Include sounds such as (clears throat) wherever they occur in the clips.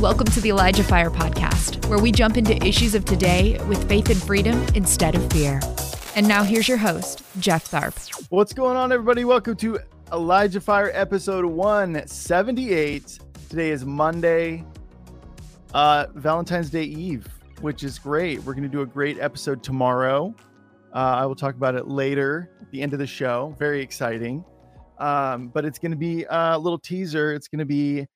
Welcome to the Elijah Fire Podcast, where we jump into issues of today with faith and freedom instead of fear. And now here's your host, Jeff Tharp. What's going on, everybody? Welcome to Elijah Fire episode 178. Today is Monday, uh, Valentine's Day Eve, which is great. We're going to do a great episode tomorrow. Uh, I will talk about it later at the end of the show. Very exciting. Um, but it's going to be a little teaser. It's going to be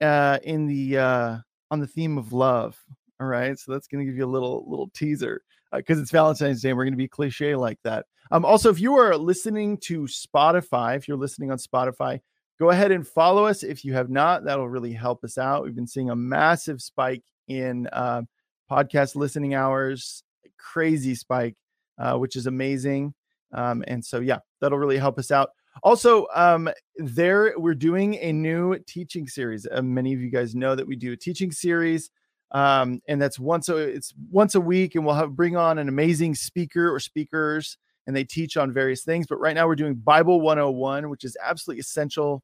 uh, in the uh, on the theme of love. All right, so that's going to give you a little little teaser because uh, it's Valentine's Day. and We're going to be cliche like that. Um, also, if you are listening to Spotify, if you're listening on Spotify, go ahead and follow us. If you have not, that'll really help us out. We've been seeing a massive spike in uh, podcast listening hours, crazy spike, uh, which is amazing. Um, and so, yeah, that'll really help us out. Also, um, there we're doing a new teaching series. Uh, many of you guys know that we do a teaching series, um, and that's once a it's once a week, and we'll have bring on an amazing speaker or speakers, and they teach on various things. But right now, we're doing Bible 101, which is absolutely essential.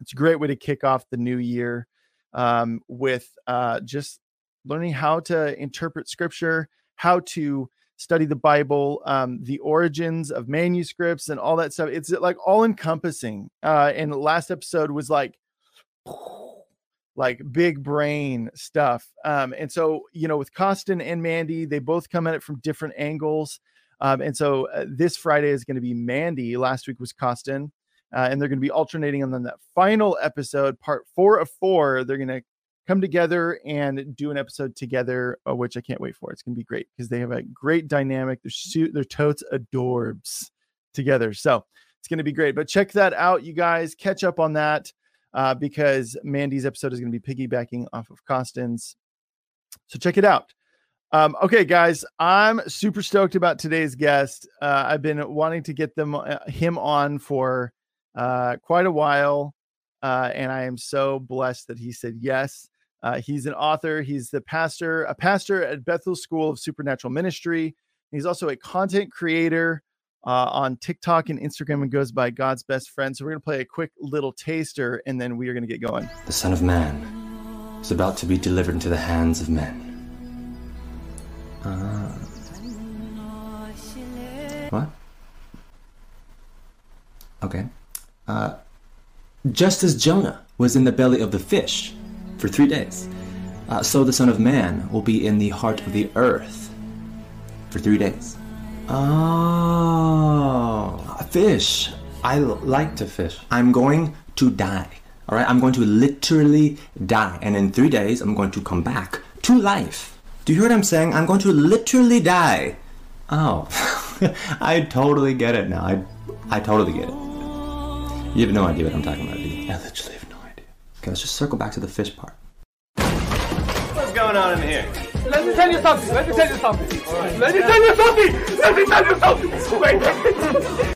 It's a great way to kick off the new year um, with uh, just learning how to interpret Scripture, how to study the Bible, um, the origins of manuscripts, and all that stuff. It's like all encompassing. Uh, and the last episode was like, (sighs) like big brain stuff. Um, and so, you know, with Costin and Mandy, they both come at it from different angles. Um, and so uh, this Friday is going to be Mandy. Last week was Costin. Uh, and they're going to be alternating. And then that final episode, part four of four, they're going to come together and do an episode together, uh, which I can't wait for. It's going to be great because they have a great dynamic. They're, totes adorbs together. So it's going to be great. But check that out, you guys. Catch up on that uh, because Mandy's episode is going to be piggybacking off of Costin's. So check it out. Um, okay, guys, I'm super stoked about today's guest. Uh, I've been wanting to get them uh, him on for uh, quite a while, uh, and I am so blessed that he said yes. Uh, he's an author. He's the pastor, a pastor at Bethel School of Supernatural Ministry. He's also a content creator uh, on TikTok and Instagram and goes by God's best friend. So we're going to play a quick little taster and then we are going to get going. The Son of Man is about to be delivered into the hands of men. Uh, what? Okay. Uh, just as Jonah was in the belly of the fish for three days. Uh, so the Son of Man will be in the heart of the earth for three days. Oh, fish. I like to fish. I'm going to die. All right, I'm going to literally die. And in three days, I'm going to come back to life. Do you hear what I'm saying? I'm going to literally die. Oh, (laughs) I totally get it now. I, I totally get it. You have no idea what I'm talking about, do you? I literally Okay, let's just circle back to the fish part. What's going on in here? Let me tell you something. Let me tell you something. Right. Let me tell you something. Let me tell you something. Wait.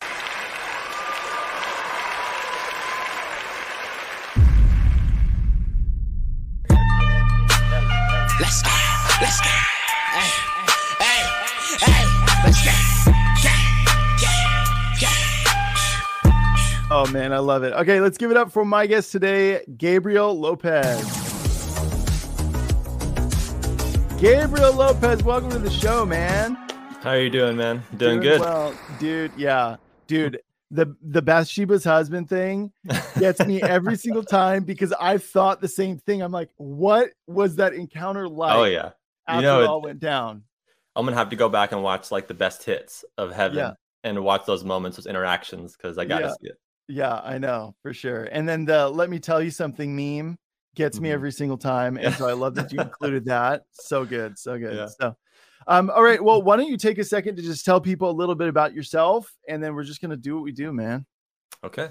Oh man, I love it. Okay, let's give it up for my guest today, Gabriel Lopez. Gabriel Lopez, welcome to the show, man. How are you doing, man? Doing, doing good. Well, dude, yeah. Dude, (laughs) the the Bathsheba's husband thing gets me every single time because I've thought the same thing. I'm like, what was that encounter like? Oh yeah. After you know, it all went down. I'm gonna have to go back and watch like the best hits of heaven yeah. and watch those moments, those interactions, because I gotta yeah. see it. Yeah, I know for sure. And then the let me tell you something meme gets me mm-hmm. every single time. And so I love that you (laughs) included that. So good. So good. Yeah. So um, all right. Well, (laughs) why don't you take a second to just tell people a little bit about yourself and then we're just gonna do what we do, man. Okay.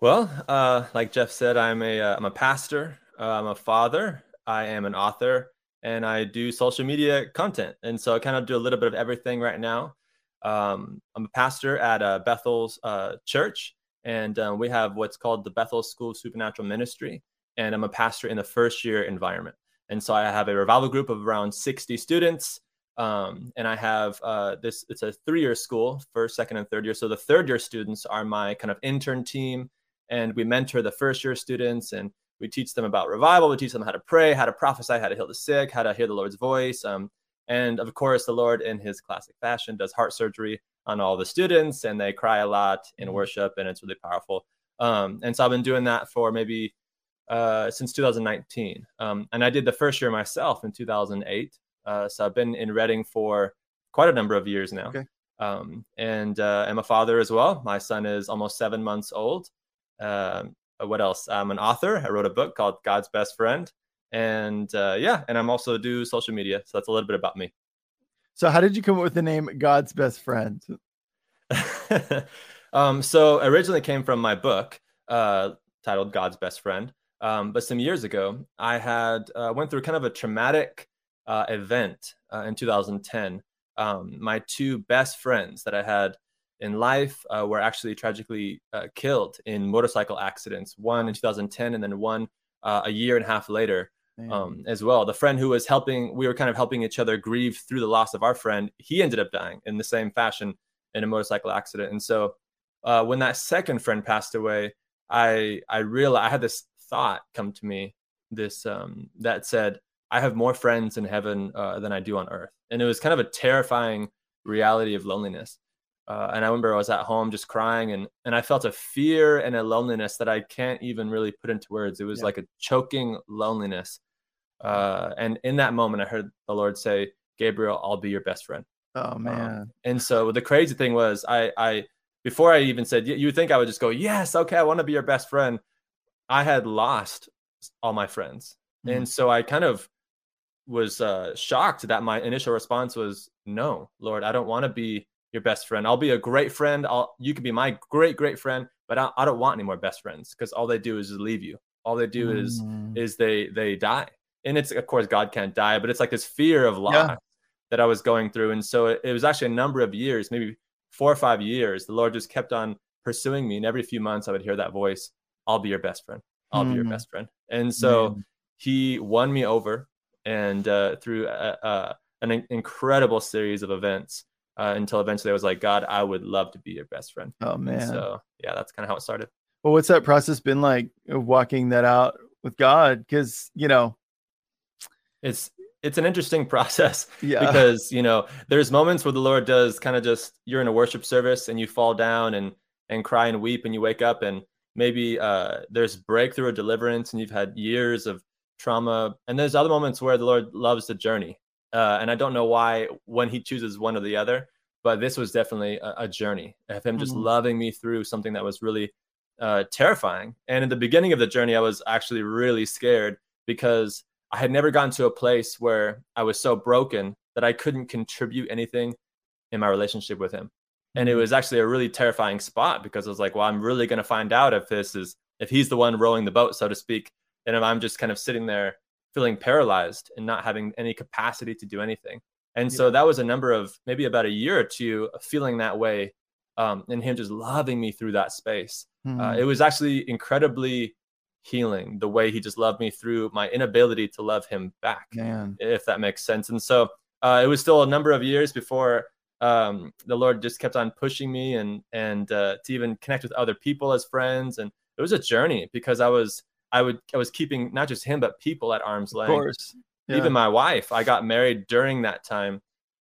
Well, uh, like Jeff said, I'm a am uh, a pastor, uh, I'm a father, I am an author, and I do social media content. And so I kind of do a little bit of everything right now. Um, I'm a pastor at uh, Bethel's uh, church, and um, we have what's called the Bethel School of Supernatural Ministry. And I'm a pastor in the first year environment. And so I have a revival group of around 60 students. Um, and I have uh, this, it's a three year school, first, second, and third year. So the third year students are my kind of intern team. And we mentor the first year students and we teach them about revival. We teach them how to pray, how to prophesy, how to heal the sick, how to hear the Lord's voice. Um, and of course, the Lord, in his classic fashion, does heart surgery on all the students, and they cry a lot in worship, and it's really powerful. Um, and so I've been doing that for maybe uh, since 2019. Um, and I did the first year myself in 2008. Uh, so I've been in Redding for quite a number of years now. Okay. Um, and uh, I'm a father as well. My son is almost seven months old. Um, what else? I'm an author. I wrote a book called God's Best Friend. And uh, yeah, and I'm also do social media. So that's a little bit about me. So how did you come up with the name God's Best Friend? (laughs) um, so originally came from my book uh, titled God's Best Friend. Um, but some years ago, I had uh, went through kind of a traumatic uh, event uh, in 2010. Um, my two best friends that I had in life uh, were actually tragically uh, killed in motorcycle accidents. One in 2010, and then one uh, a year and a half later um, as well. The friend who was helping, we were kind of helping each other grieve through the loss of our friend. He ended up dying in the same fashion in a motorcycle accident. And so when that second friend passed away, I I realized I had this thought come to me this um, that said I have more friends in heaven uh, than I do on earth, and it was kind of a terrifying reality of loneliness. Uh, and I remember I was at home just crying, and and I felt a fear and a loneliness that I can't even really put into words. It was yeah. like a choking loneliness. Uh, and in that moment, I heard the Lord say, "Gabriel, I'll be your best friend." Oh um, man! Um, and so the crazy thing was, I I before I even said, you would think I would just go, "Yes, okay, I want to be your best friend." I had lost all my friends. Mm-hmm. And so I kind of was uh, shocked that my initial response was, no, Lord, I don't want to be your best friend. I'll be a great friend. I'll, you can be my great, great friend, but I, I don't want any more best friends because all they do is leave you. All they do mm-hmm. is, mm. is they, they die. And it's, of course, God can't die, but it's like this fear of loss yeah. that I was going through. And so it, it was actually a number of years, maybe four or five years. The Lord just kept on pursuing me. And every few months I would hear that voice I'll be your best friend. I'll mm. be your hmm. best friend. And so Man. he won me over, and uh, through a, a, an incredible series of events, uh, until eventually I was like, God, I would love to be your best friend. Oh man! And so yeah, that's kind of how it started. Well, what's that process been like of walking that out with God? Because you know, it's it's an interesting (laughs) process yeah. because you know there's moments where the lord does kind of just you're in a worship service and you fall down and and cry and weep and you wake up and maybe uh, there's breakthrough or deliverance and you've had years of trauma and there's other moments where the lord loves the journey uh, and i don't know why when he chooses one or the other but this was definitely a, a journey of him just mm-hmm. loving me through something that was really uh, terrifying and in the beginning of the journey i was actually really scared because i had never gotten to a place where i was so broken that i couldn't contribute anything in my relationship with him and it was actually a really terrifying spot because I was like, well, I'm really going to find out if this is if he's the one rowing the boat, so to speak, and if I'm just kind of sitting there feeling paralyzed and not having any capacity to do anything. And so that was a number of maybe about a year or two of feeling that way, um, and him just loving me through that space. Mm-hmm. Uh, it was actually incredibly healing the way he just loved me through my inability to love him back, Man. if that makes sense. And so uh, it was still a number of years before um, the Lord just kept on pushing me and and uh, to even connect with other people as friends, and it was a journey because I was I would I was keeping not just him but people at arm's length. Yeah. even my wife. I got married during that time,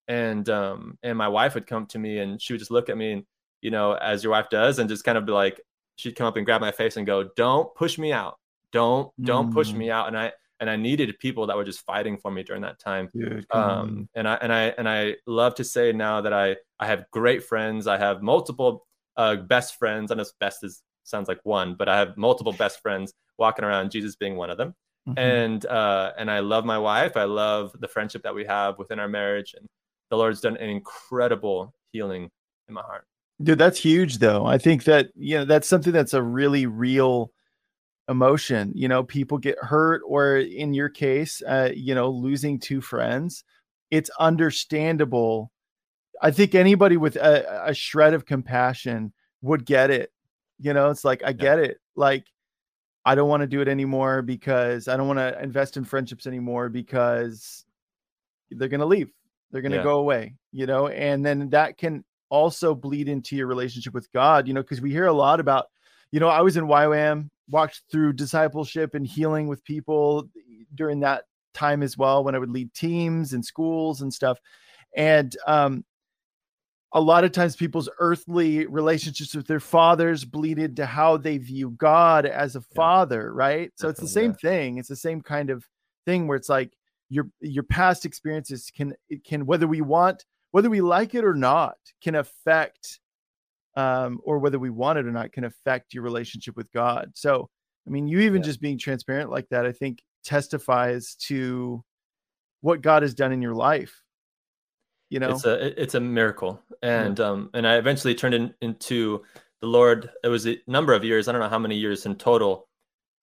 and um and my wife would come to me and she would just look at me and you know as your wife does and just kind of be like she'd come up and grab my face and go, "Don't push me out. Don't don't mm. push me out." And I and I needed people that were just fighting for me during that time. Um, and I and I and I love to say now that I I have great friends. I have multiple uh, best friends. I know best is sounds like one, but I have multiple best friends walking around. Jesus being one of them. Mm-hmm. And uh, and I love my wife. I love the friendship that we have within our marriage, and the Lord's done an incredible healing in my heart. Dude, that's huge, though. I think that you know that's something that's a really real emotion you know people get hurt or in your case uh, you know losing two friends. It's understandable. I think anybody with a, a shred of compassion would get it you know? It's like i get it. Like i don't want to do it anymore because i don't want to invest in friendships anymore because they're going to leave. They're going to yeah. go away you know? And then that can also bleed into your relationship with god you know because we hear a lot about you know i was in ywam walked through discipleship and healing with people during that time as well when I would lead teams and schools and stuff. And um, a lot of times people's earthly relationships with their fathers bleed into how they view God as a father, right? So it's the same Definitely, thing. It's the same kind of thing where it's like your your past experiences can it can whether we want whether we like it or not can affect um or whether we want it or not can affect your relationship with God. So I mean you even Yeah. just being transparent like that I think testifies to what God has done in your life. You know? it's a it's a miracle and um and i eventually turned in, into the lord it was a number of years i don't know how many years in total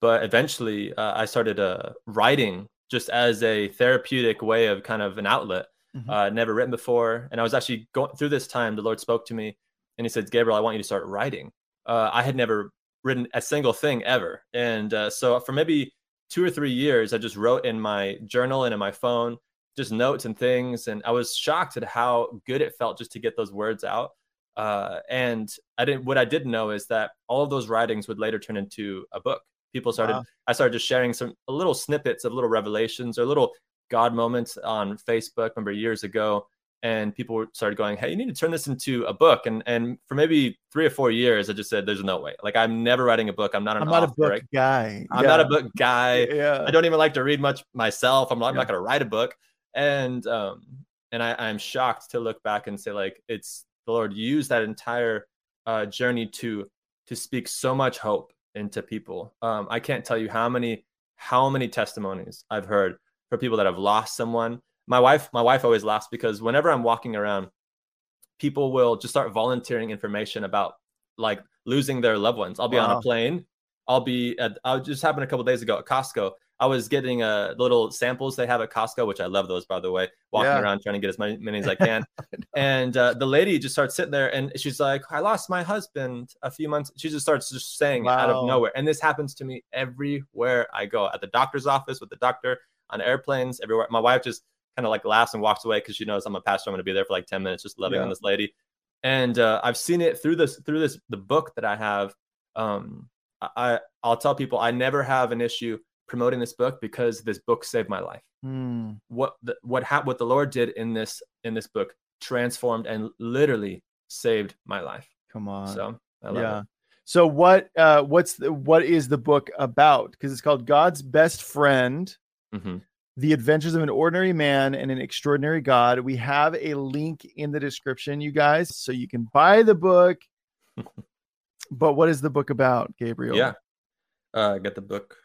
but eventually uh, i started uh, writing just as a therapeutic way of kind of an outlet Mhm. uh, never written before. And i was actually going through this time the lord spoke to me and he said gabriel i want you to start writing. Uh, i had never written a single thing ever. And uh, so for maybe two or three years i just wrote in my journal and in my phone just notes and things. And i was shocked at how good it felt just to get those words out. Uh, and i didn't what i didn't know is that all of those writings would later turn into a book. People started Wow. i started just sharing some little snippets of little revelations or little god moments on facebook remember years ago and people started going hey you need to turn this into a book and and for maybe three or four years i just said there's no way like i'm never writing a book i'm not an I'm not a book guy. i'm not a book guy Yeah. I don't even like to read much myself. I'm, not- I'm Yeah. not going to write a book. And um, and I, I'm shocked to look back and say like it's the Lord used that entire uh, journey to to speak so much hope into people. Um, I can't tell you how many how many testimonies I've heard for people that have lost someone. My wife my wife always laughs because whenever I'm walking around, people will just start volunteering information about like losing their loved ones. I'll be on a plane. I'll be at, I just happened a couple days ago at Costco. I was getting uh little samples they have at Costco, which I love those by the way. Walking Yeah. around trying to get as many, many as I (laughs) can. and uh, the lady just starts sitting there and she's like, I lost my husband a few months. She just starts just saying it out of nowhere. And this happens to me everywhere I go at the doctor's office with the doctor, on airplanes, everywhere. My wife just kind of like laughs and walks away because she knows I'm a pastor. I'm going to be there for like 10 minutes, just loving Yeah. on this lady. And uh, I've seen it through this, through this, the book that I have. Um, I, I'll tell people I never have an issue promoting this book because this book saved my life Hmm. what the, what hap- what the Lord did in this in this book transformed and literally saved my life. Come on. So I love yeah. it. So what uh what's the, what is the book about? Because it's called God's Best Friend: Mhm. The Adventures of an Ordinary Man and an Extraordinary God. We have a link in the description, you guys, so you can buy the book. (laughs) but what is the book about, Gabriel? Yeah, uh, I got the book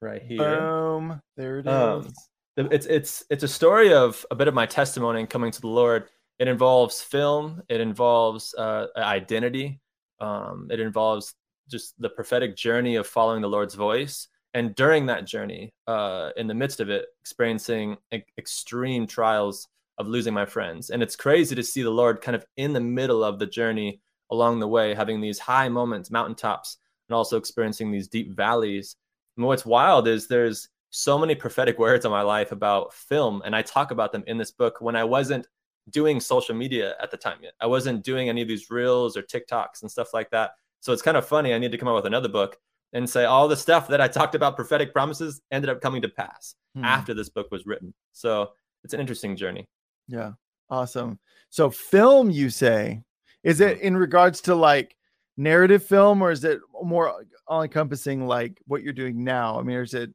right here. Boom. There it is. Um, it's it's it's a story of a bit of my testimony and coming to the Lord. It involves film. It involves uh, identity. Um, it involves just the prophetic journey of following the Lord's voice. And during that journey, uh, in the midst of it, experiencing e- extreme trials of losing my friends. And it's crazy to see the Lord kind of in the middle of the journey along the way, having these high moments, mountaintops, and also experiencing these deep valleys. And what's wild is there's so many prophetic words in my life about film, and I talk about them in this book when I wasn't doing social media at the time yet. I wasn't doing any of these reels or TikToks and stuff like that. So it's kind of funny. I need to come up with another book and say all the stuff that I talked about prophetic promises ended up coming to pass Hmm. after this book was written. So it's an interesting journey. Yeah. Awesome. So film, you say, is it in regards to like narrative film or is it more all encompassing like what you're doing now? I mean, is it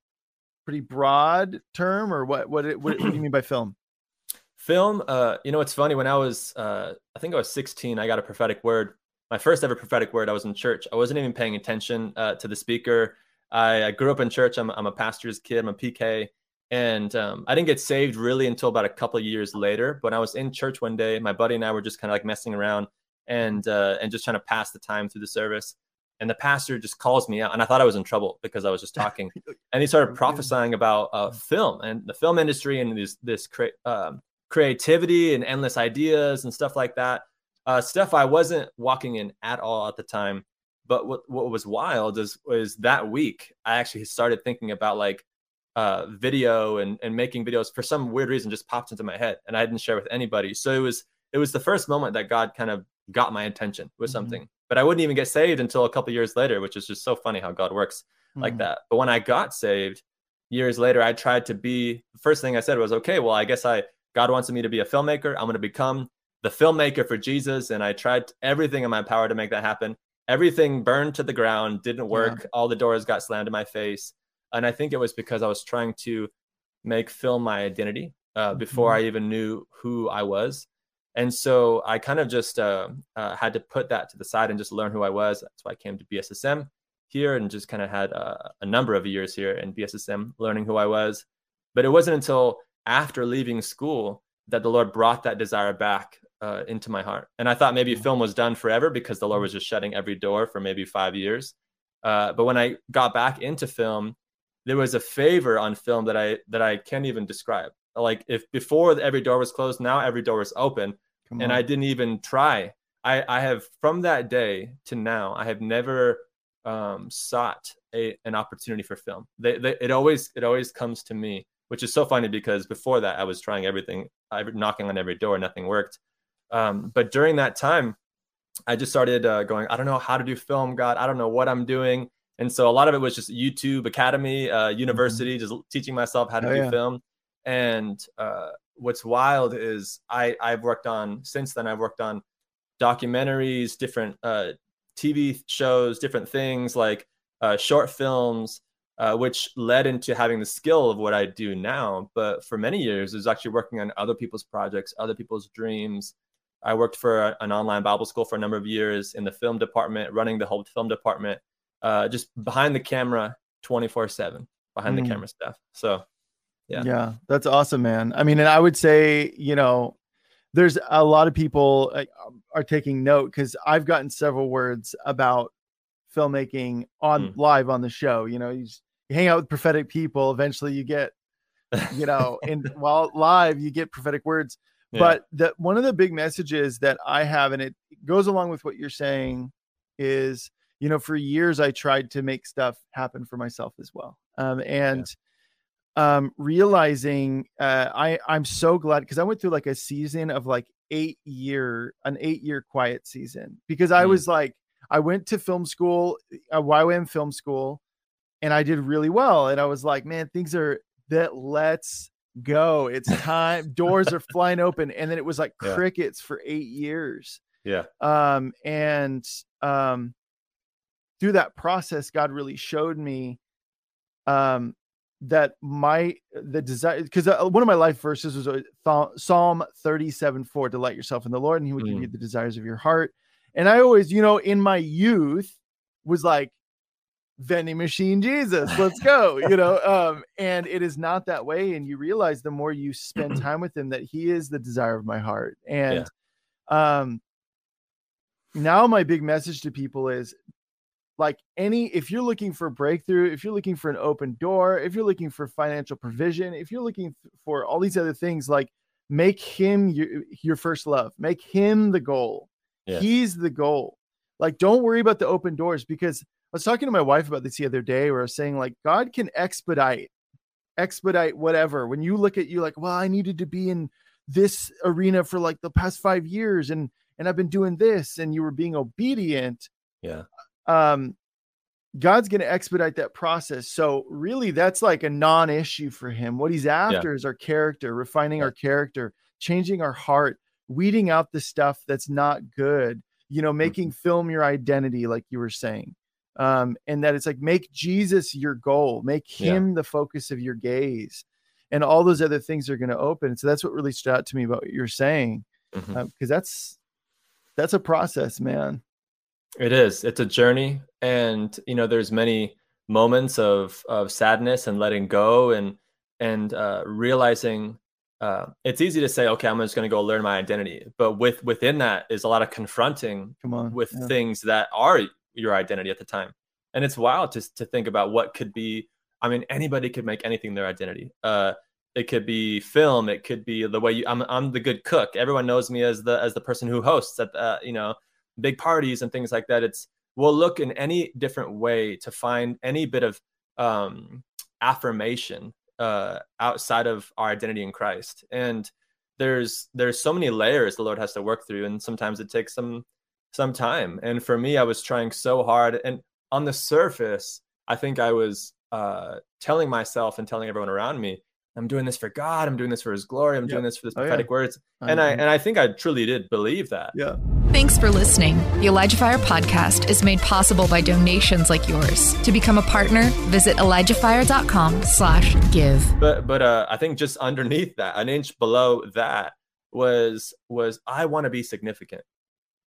pretty broad term or what, what, it- what, what do you mean by film? (clears throat) Film, uh, you know, it's funny. When I was, uh, I think I was 16, I got a prophetic word. My first ever prophetic word. I was in church. I wasn't even paying attention uh, to the speaker. I, I grew up in church. I'm, I'm a pastor's kid. I'm a PK, and um, I didn't get saved really until about a couple of years later. But I was in church one day. My buddy and I were just kind of like messing around and uh, and just trying to pass the time through the service. And the pastor just calls me out, and I thought I was in trouble because I was just (laughs) talking. and he started prophesying about uh, film and the film industry and this this cre- um, creativity and endless ideas and stuff like that. Uh, stuff I wasn't walking in at all at the time. But what what was wild is was that week I actually started thinking about like uh, video and and making videos for some weird reason just popped into my head and I didn't share with anybody. So it was it was the first moment that God kind of got my attention with Mhm. something. But I wouldn't even get saved until a couple years later, which is just so funny how God works like Mhm. that. But when I got saved years later, I tried to be the first thing I said was, okay, well, I guess I God wants me to be a filmmaker. I'm going to become the filmmaker for Jesus. And I tried everything in my power to make that happen. Everything burned to the ground, didn't work. All the doors got slammed in my face. And I think it was because I was trying to make film my identity uh, before Mhm. I even knew who I was. And so I kind of just uh, uh, had to put that to the side and just learn who I was. That's why I came to BSSM here and just kind of had uh, a number of years here in BSSM learning who I was. But it wasn't until after leaving school that the Lord brought that desire back uh, into my heart. And I thought maybe Mhm. film was done forever because the Lord was just shutting every door for maybe five years. Uh, but when I got back into film, there was a favor on film that I that I can't even describe. Like if before every door was closed, now every door is open, and. I didn't even try. I I have from that day to now, I have never um, sought a an opportunity for film. They, they it always it always comes to me, which is so funny because before that I was trying everything, I knocking on every door, nothing worked. Um, but during that time, I just started uh, going. I don't know how to do film, God. I don't know what I'm doing. And so a lot of it was just YouTube Academy, uh, university, just teaching myself how to Oh, do yeah. film. And uh, what's wild is I I've worked on since then. I've worked on documentaries, different uh, TV shows, different things like uh, short films, uh, which led into having the skill of what I do now. But for many years, was actually working on other people's projects, other people's dreams. I worked for an online Bible school for a number of years in the film department, running the whole film department, uh, just behind the camera, twenty four seven, behind Mm. the camera stuff. So yeah. yeah that's awesome man i mean and i would say you know there's a lot of people uh, are taking note because i've gotten several words about filmmaking on Mm. live on the show you know you, just, you hang out with prophetic people eventually you get you know (laughs) in while live you get prophetic words Yeah. but the one of the big messages that i have and it goes along with what you're saying is you know for years i tried to make stuff happen for myself as well um, and um realizing uh i i'm so glad because i went through like a season of like eight year an eight year quiet season because i Mm. was like i went to film school a ym film school and i did really well and i was like man things are that let's go it's (laughs) time doors are flying open and then it was like Yeah. crickets for eight years yeah, um and um through that process god really showed me um that my the desire because uh, one of my life verses was uh, psalm 37 4 delight yourself in the lord and he would give Mm. you the desires of your heart and i always you know in my youth was like vending machine jesus let's go you know (laughs) um and it is not that way and you realize the more you spend (clears throat) time with him that he is the desire of my heart and um now my big message to people is like any if you're looking for breakthrough if you're looking for an open door if you're looking for financial provision if you're looking for all these other things like make him your, your first love make him the goal. He's the goal. Like don't worry about the open doors because was talking to my wife about this the other day where i was saying like god can expedite expedite whatever. When you look at you like well i needed to be in this arena for like the past five years and and i've been doing this and you were being obedient yeah, um god's going to expedite that process. So really that's like a non-issue for him. What he's after is our character refining Yeah. our character changing our heart weeding out the stuff that's not good you know making film your identity like you were saying um and that it's like make jesus your goal make Yeah. him the focus of your gaze and all those other things are going to open so that's what really stood out to me about what you're saying because that's that's a process man It is. It's a journey, and you know, there's many moments of of sadness and letting go, and and uh, realizing uh, it's easy to say, okay, I'm just going to go learn my identity, but with within that is a lot of confronting come on with Yeah. things that are your identity at the time, and it's wild to to think about what could be. I mean, anybody could make anything their identity. Uh, it could be film. It could be the way you. I'm I'm the good cook. Everyone knows me as the as the person who hosts at uh, you know big parties and things like that. It's we'll look in any different way to find any bit of um, affirmation uh, outside of our identity in Christ. And there's there's so many layers the Lord has to work through, and sometimes it takes some some time. And for me, I was trying so hard. And on the surface, I think I was uh, telling myself and telling everyone around me, I'm doing this for God. I'm doing this for His glory. I'm Yep. doing this for this Oh, yeah. prophetic words. And I Mhm. and I think I truly did believe that. Yeah. Thanks for listening. The Elijah Fire podcast is made possible by donations like yours. To become a partner, visit elijahfire.com slash give. But but uh, I think just underneath that, an inch below that was was I want to be significant.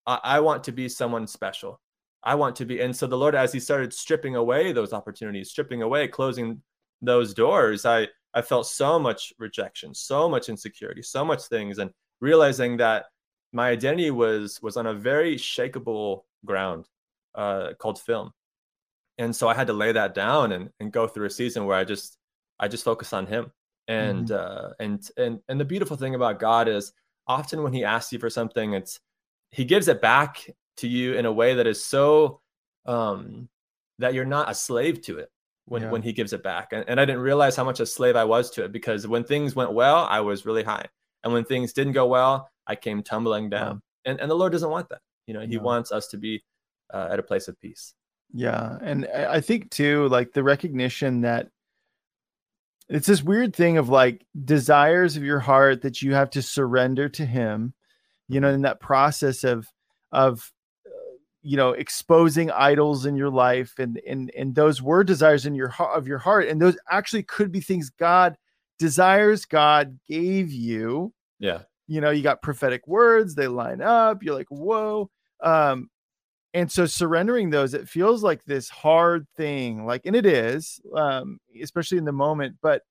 I, I want to be someone special. I want to be. And so the Lord, as He started stripping away those opportunities, stripping away, closing those doors, I I felt so much rejection, so much insecurity, so much things, and realizing that my identity was was on a very shakable ground uh, called film. And so I had to lay that down and, and go through a season where I just I just focus on Him. And uh, and and and the beautiful thing about God is often when He asks you for something, it's He gives it back to you in a way that is so um, that you're not a slave to it when Yeah. when He gives it back. And, and I didn't realize how much a slave I was to it because when things went well, I was really high, and when things didn't go well, I came tumbling down. And and the Lord doesn't want that. You know, He No. wants us to be uh, at a place of peace. Yeah, and I I think too, like the recognition that it's this weird thing of like desires of your heart that you have to surrender to Him. You know, in that process of of uh, you know exposing idols in your life, and and and those were desires in your heart of your heart, and those actually could be things God desires God gave you. Yeah. you know you got prophetic words they line up you're like whoa. Um and so surrendering those it feels like this hard thing like and it is um especially in the moment but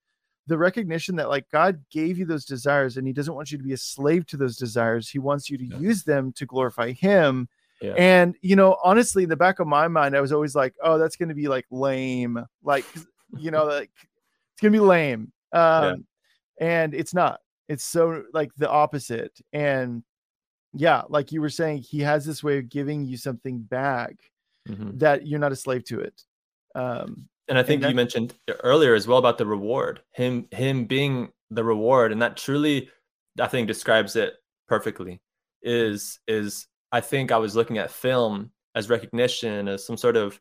the recognition that like god gave you those desires and he doesn't want you to be a slave to those desires. He wants you to Yeah. use them to glorify him. Yeah. and you know honestly in the back of my mind i was always like oh that's going to be like lame. Like you know like it's going to be lame. Um and it's not. It's so like the opposite. And yeah like you were saying he has this way of giving you something back Mhm. that you're not a slave to it. Um and I think that- you mentioned earlier as well about the reward, him him being the reward, and that truly, I think, describes it perfectly. Is is I think I was looking at film as recognition, as some sort of,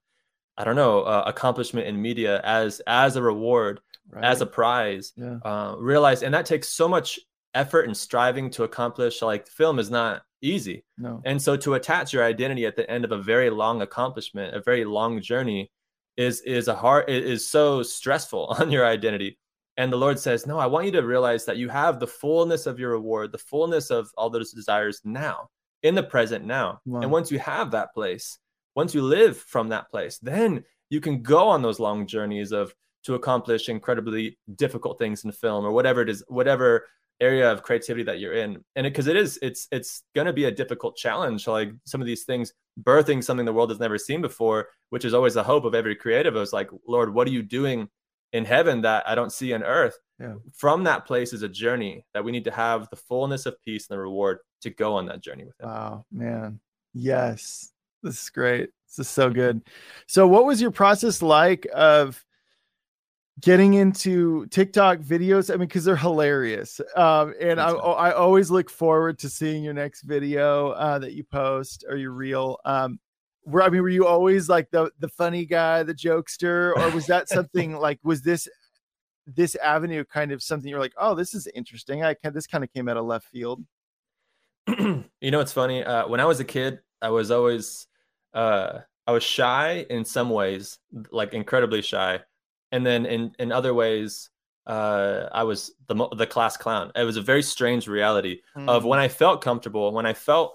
I don't know, uh, accomplishment in media as as a reward, as a prize. yeah Uh, realize, and that takes so much effort and striving to accomplish. Like film is not easy. no And so to attach your identity at the end of a very long accomplishment, a very long journey is is a hard it is so stressful (laughs) on your identity. And the Lord says, "No, I want you to realize that you have the fullness of your reward, the fullness of all those desires now, in the present now. Wow. And once you have that place, once you live from that place, then you can go on those long journeys of to accomplish incredibly difficult things in film or whatever it is, whatever area of creativity that you're in. And because it is it's it's going to be a difficult challenge like some of these things birthing something the world has never seen before which is always the hope of every creative is like lord what are you doing in heaven that i don't see on earth? Yeah. from that place is a journey that we need to have the fullness of peace and the reward to go on that journey with him. Wow man. Yes. This is great. This is so good. So what was your process like of getting into TikTok videos. I mean, because they're hilarious. Um, and I, I always look forward to seeing your next video uh, that you post or your reel. Um, were I mean, were you always like the the funny guy, the jokester, or was that something (laughs) like was this this avenue kind of something you're like, oh, this is interesting. I can this kind of came out of left field. (clears throat) you know, it's funny. Uh, when I was a kid, I was always uh, I was shy in some ways, like incredibly shy, and then in in other ways, uh, I was the the class clown. It was a very strange reality of Mm. when I felt comfortable, when I felt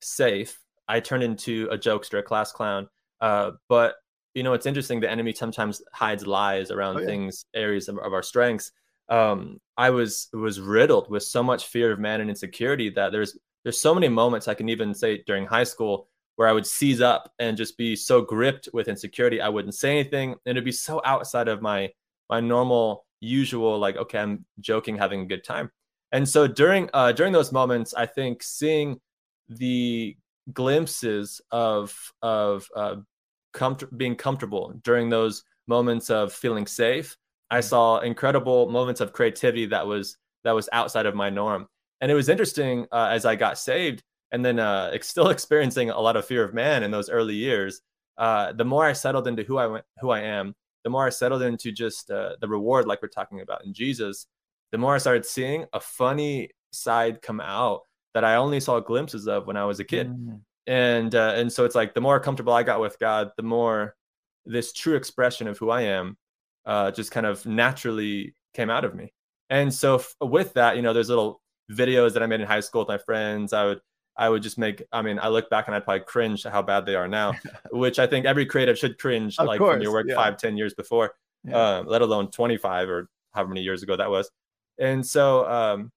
safe, I turned into a jokester, a class clown. Uh, but you know, it's interesting. The enemy sometimes hides lies around Oh, yeah. things, areas of, of our strengths. Um, I was was riddled with so much fear of man and insecurity that there's there's so many moments I can even say during high school where I would seize up and just be so gripped with insecurity I wouldn't say anything, and it'd be so outside of my my normal usual like okay I'm joking having a good time. And so during uh, during those moments, I think seeing the glimpses of of uh, comfort being comfortable during those moments of feeling safe, I saw incredible moments of creativity that was that was outside of my norm. And it was interesting uh, as I got saved and then uh, still (laughs) experiencing a lot of fear of man in those early years. Uh, the more I settled into who I went, who I am, the more I settled into just uh, the reward, like we're talking about in Jesus. The more I started seeing a funny side come out that I only saw glimpses of when I was a kid. Mm. And uh, and so it's like the more comfortable I got with God, the more this true expression of who I am uh, just kind of naturally came out of me. And so f- with that, you know, there's little videos that I made in high school with my friends. I would I would just make. I mean, I look back and I'd probably cringe at how bad they are now, (laughs) which I think every creative should cringe Of like course, from your work yeah. five, ten years before, Yeah. um, let alone 25 or however many years ago that was. And so, um,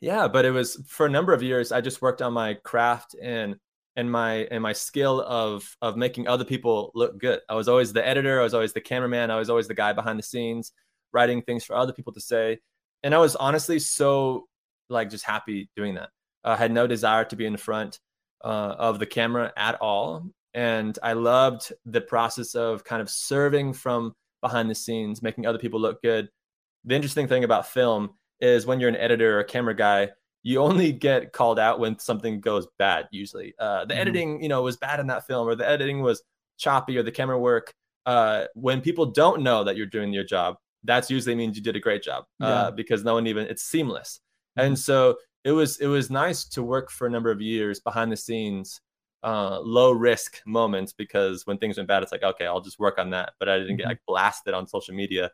yeah, but it was for a number of years. I just worked on my craft and and my and my skill of of making other people look good. I was always the editor. I was always the cameraman. I was always the guy behind the scenes, writing things for other people to say. And I was honestly so like just happy doing that. I had no desire to be in front uh, of the camera at all. And I loved the process of kind of serving from behind the scenes, making other people look good. The interesting thing about film is when you're an editor or a camera guy, you only get called out when something goes bad. Usually, uh, the Mhm. editing, you know, was bad in that film, or the editing was choppy, or the camera work. Uh, when people don't know that you're doing your job, that's usually means you did a great job Yeah. uh, because no one even it's seamless. And so it was it was nice to work for a number of years behind the scenes, uh, low risk moments because when things went bad, it's like okay, I'll just work on that. But I didn't get Mhm. like blasted on social media.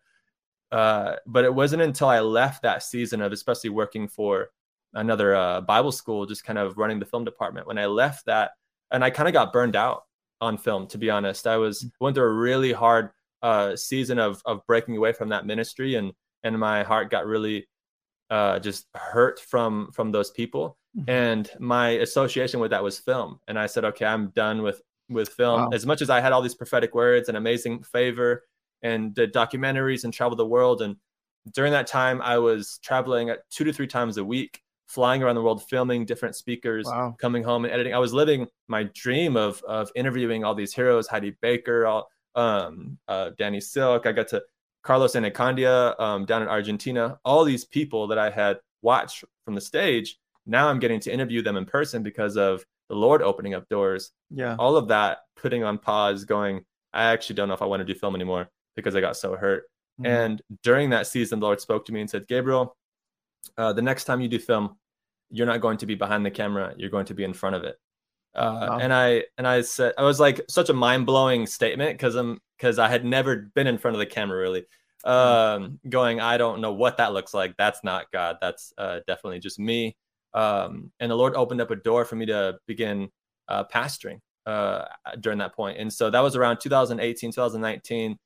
Uh, but it wasn't until I left that season of especially working for another uh, Bible school, just kind of running the film department. When I left that, and I kind of got burned out on film. To be honest, I was went through a really hard uh, season of of breaking away from that ministry, and and my heart got really uh, just hurt from from those people. Mhm. And my association with that was film. And I said, okay, I'm done with with film. Wow. As much as I had all these prophetic words and amazing favor and did documentaries and traveled the world, and during that time, I was traveling at two to three times a week, flying around the world, filming different speakers, Wow. coming home and editing. I was living my dream of of interviewing all these heroes, Heidi Baker, all um, uh, Danny Silk. I got to Carlos Anacondia um, down in Argentina. All these people that I had watched from the stage. Now I'm getting to interview them in person because of the Lord opening up doors. Yeah. All of that putting on pause, going, I actually don't know if I want to do film anymore because I got so hurt. Mhm. And during that season, the Lord spoke to me and said, Gabriel, uh, the next time you do film, you're not going to be behind the camera. You're going to be in front of it. Uh, Wow. And I and I said I was like such a mind blowing statement because I'm because I had never been in front of the camera really. Um, going, I don't know what that looks like. That's not God. That's uh, definitely just me. Um, and the Lord opened up a door for me to begin uh, pastoring uh, during that point. And so that was around 2018, 2019.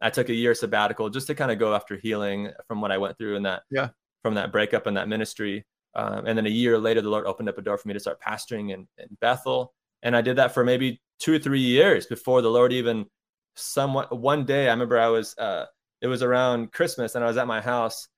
I took a year sabbatical just to kind of go after healing from what I went through in that Yeah. from that breakup and that ministry. Um, and then a year later, the Lord opened up a door for me to start pastoring in, in Bethel. And I did that for maybe two or three years before the Lord even somewhat. One day, I remember I was, uh, it was around Christmas and I was at my house.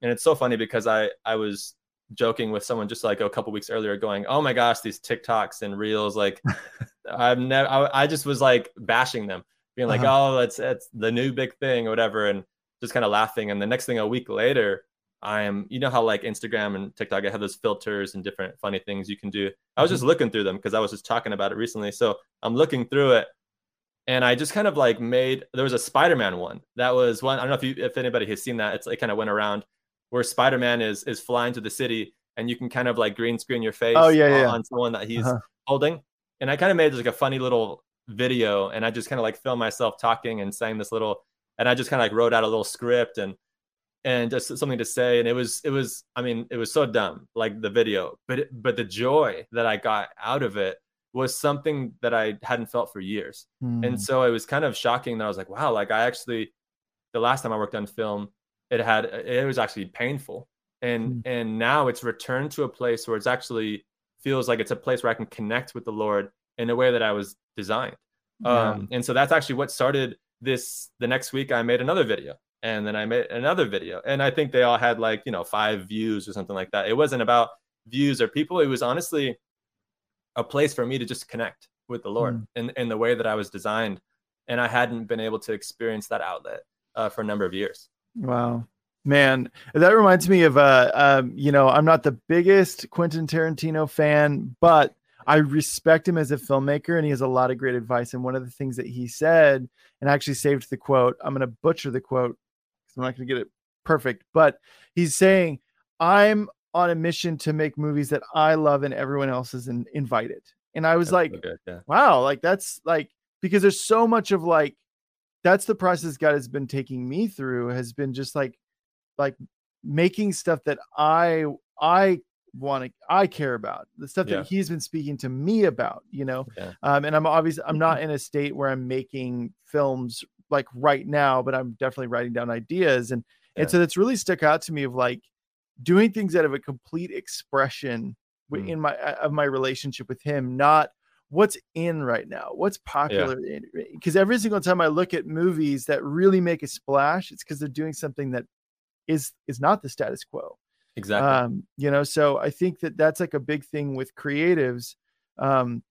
And it's so funny because I, I was joking with someone just like a couple weeks earlier going, oh my gosh, these TikToks and reels, like (laughs) I've never, I, I just was like bashing them, being like, Uh-huh. oh, it's, it's the new big thing or whatever. And just kind of laughing. And the next thing, a week later, I am, you know how like Instagram and TikTok, I have those filters and different funny things you can do. I was just looking through them because I was just talking about it recently. So I'm looking through it and I just kind of like made, there was a Spider-Man one that was one, I don't know if you, if anybody has seen that. It's it kind of went around where Spider-Man is, is flying to the city and you can kind of like green screen your face Oh, yeah, yeah, on, yeah. on someone that he's Uh-huh. holding. And I kind of made like a funny little video and I just kind of like filmed myself talking and saying this little, and I just kind of like wrote out a little script and and just something to say and it was it was i mean it was so dumb like the video but it, but the joy that i got out of it was something that i hadn't felt for years. Mm. and so it was kind of shocking that i was like wow like i actually the last time i worked on film it had it was actually painful. And and now it's returned to a place where it's actually feels like it's a place where i can connect with the lord in a way that i was designed. Yeah. um and so that's actually what started this the next week i made another video and then i made another video. And i think they all had like you know five views or something like that. It wasn't about views or people. It was honestly a place for me to just connect with the lord Mm. in, in the way that i was designed and i hadn't been able to experience that outlet uh, for a number of years Wow. Man, that reminds me of uh, um, you know, I'm not the biggest Quentin Tarantino fan, but I respect him as a filmmaker and he has a lot of great advice. And one of the things that he said, and I actually saved the quote, I'm going to butcher the quote because I'm not going to get it perfect, but he's saying, I'm on a mission to make movies that I love and everyone else is in, invited. And I was That's like, good, yeah. wow, like that's like, because there's so much of like, that's the process God has been taking me through has been just like, like making stuff that I, I want to i care about the stuff Yeah. that he's been speaking to me about you know Yeah. um and i'm obviously i'm not in a state where i'm making films like right now but i'm definitely writing down ideas and and so that's really stuck out to me of like doing things out of a complete expression Mm. in my uh, of my relationship with him not what's in right now what's popular because every single time i look at movies that really make a splash it's because they're doing something that is is not the status quo Exactly. um you know so i think that that's like a big thing with creatives um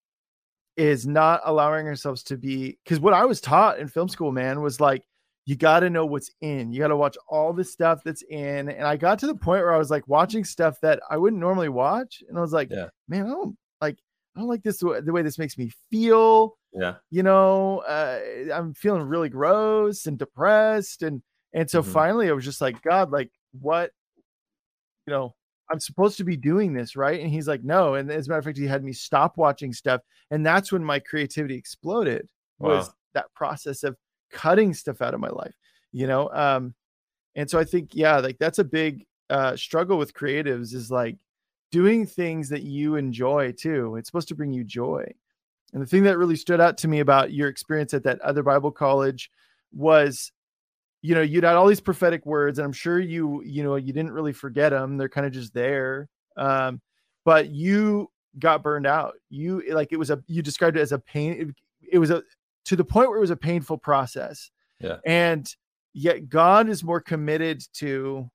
is not allowing ourselves to be because what i was taught in film school man was like you got to know what's in you got to watch all the stuff that's in and i got to the point where i was like watching stuff that i wouldn't normally watch and i was like Yeah. man i don't like i don't like this the way- this makes me feel yeah. you know uh, i'm feeling really gross and depressed and and so Mhm. finally i was just like god like what you know i'm supposed to be doing this right and he's like no and as a matter of fact he had me stop watching stuff and that's when my creativity exploded was Wow. that process of cutting stuff out of my life you know um and so i think yeah like that's a big uh struggle with creatives is like doing things that you enjoy too it's supposed to bring you joy and the thing that really stood out to me about your experience at that other Bible college was, you know, you'd had all these prophetic words, and I'm sure you, you know, you didn't really forget them. They're kind of just there. Um, but you got burned out. You like it was a you described it as a pain. It, it was a to the point where it was a painful process. Yeah. And yet God is more committed to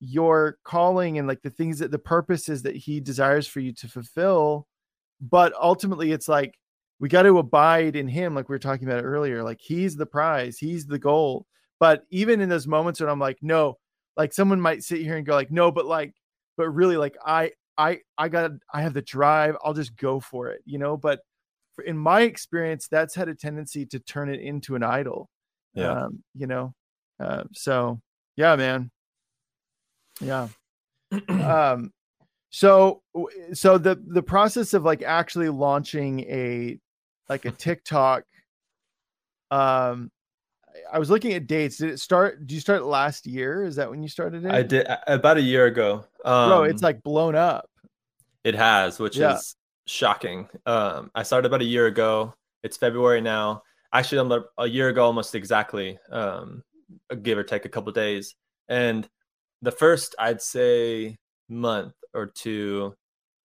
your calling and like the things that the purposes that he desires for you to fulfill but ultimately it's like we got to abide in him like we were talking about earlier like he's the prize he's the goal but even in those moments when i'm like no like someone might sit here and go like no but like but really like i i i got i have the drive i'll just go for it you know but in my experience that's had a tendency to turn it into an idol Yeah. um you know? Uh, so yeah man. Yeah. (clears throat) Um so so the the process of like actually launching a like a (laughs) tiktok um i was looking at dates. Did it start did you start last year? Is that when you started it? I did about a year ago. Um, bro it's like blown up. It has, which Yeah. is shocking. Um, I started about a year ago. It's February now. Actually, I'm a year ago almost exactly, um, give or take a couple days. And the first, I'd say, month or two,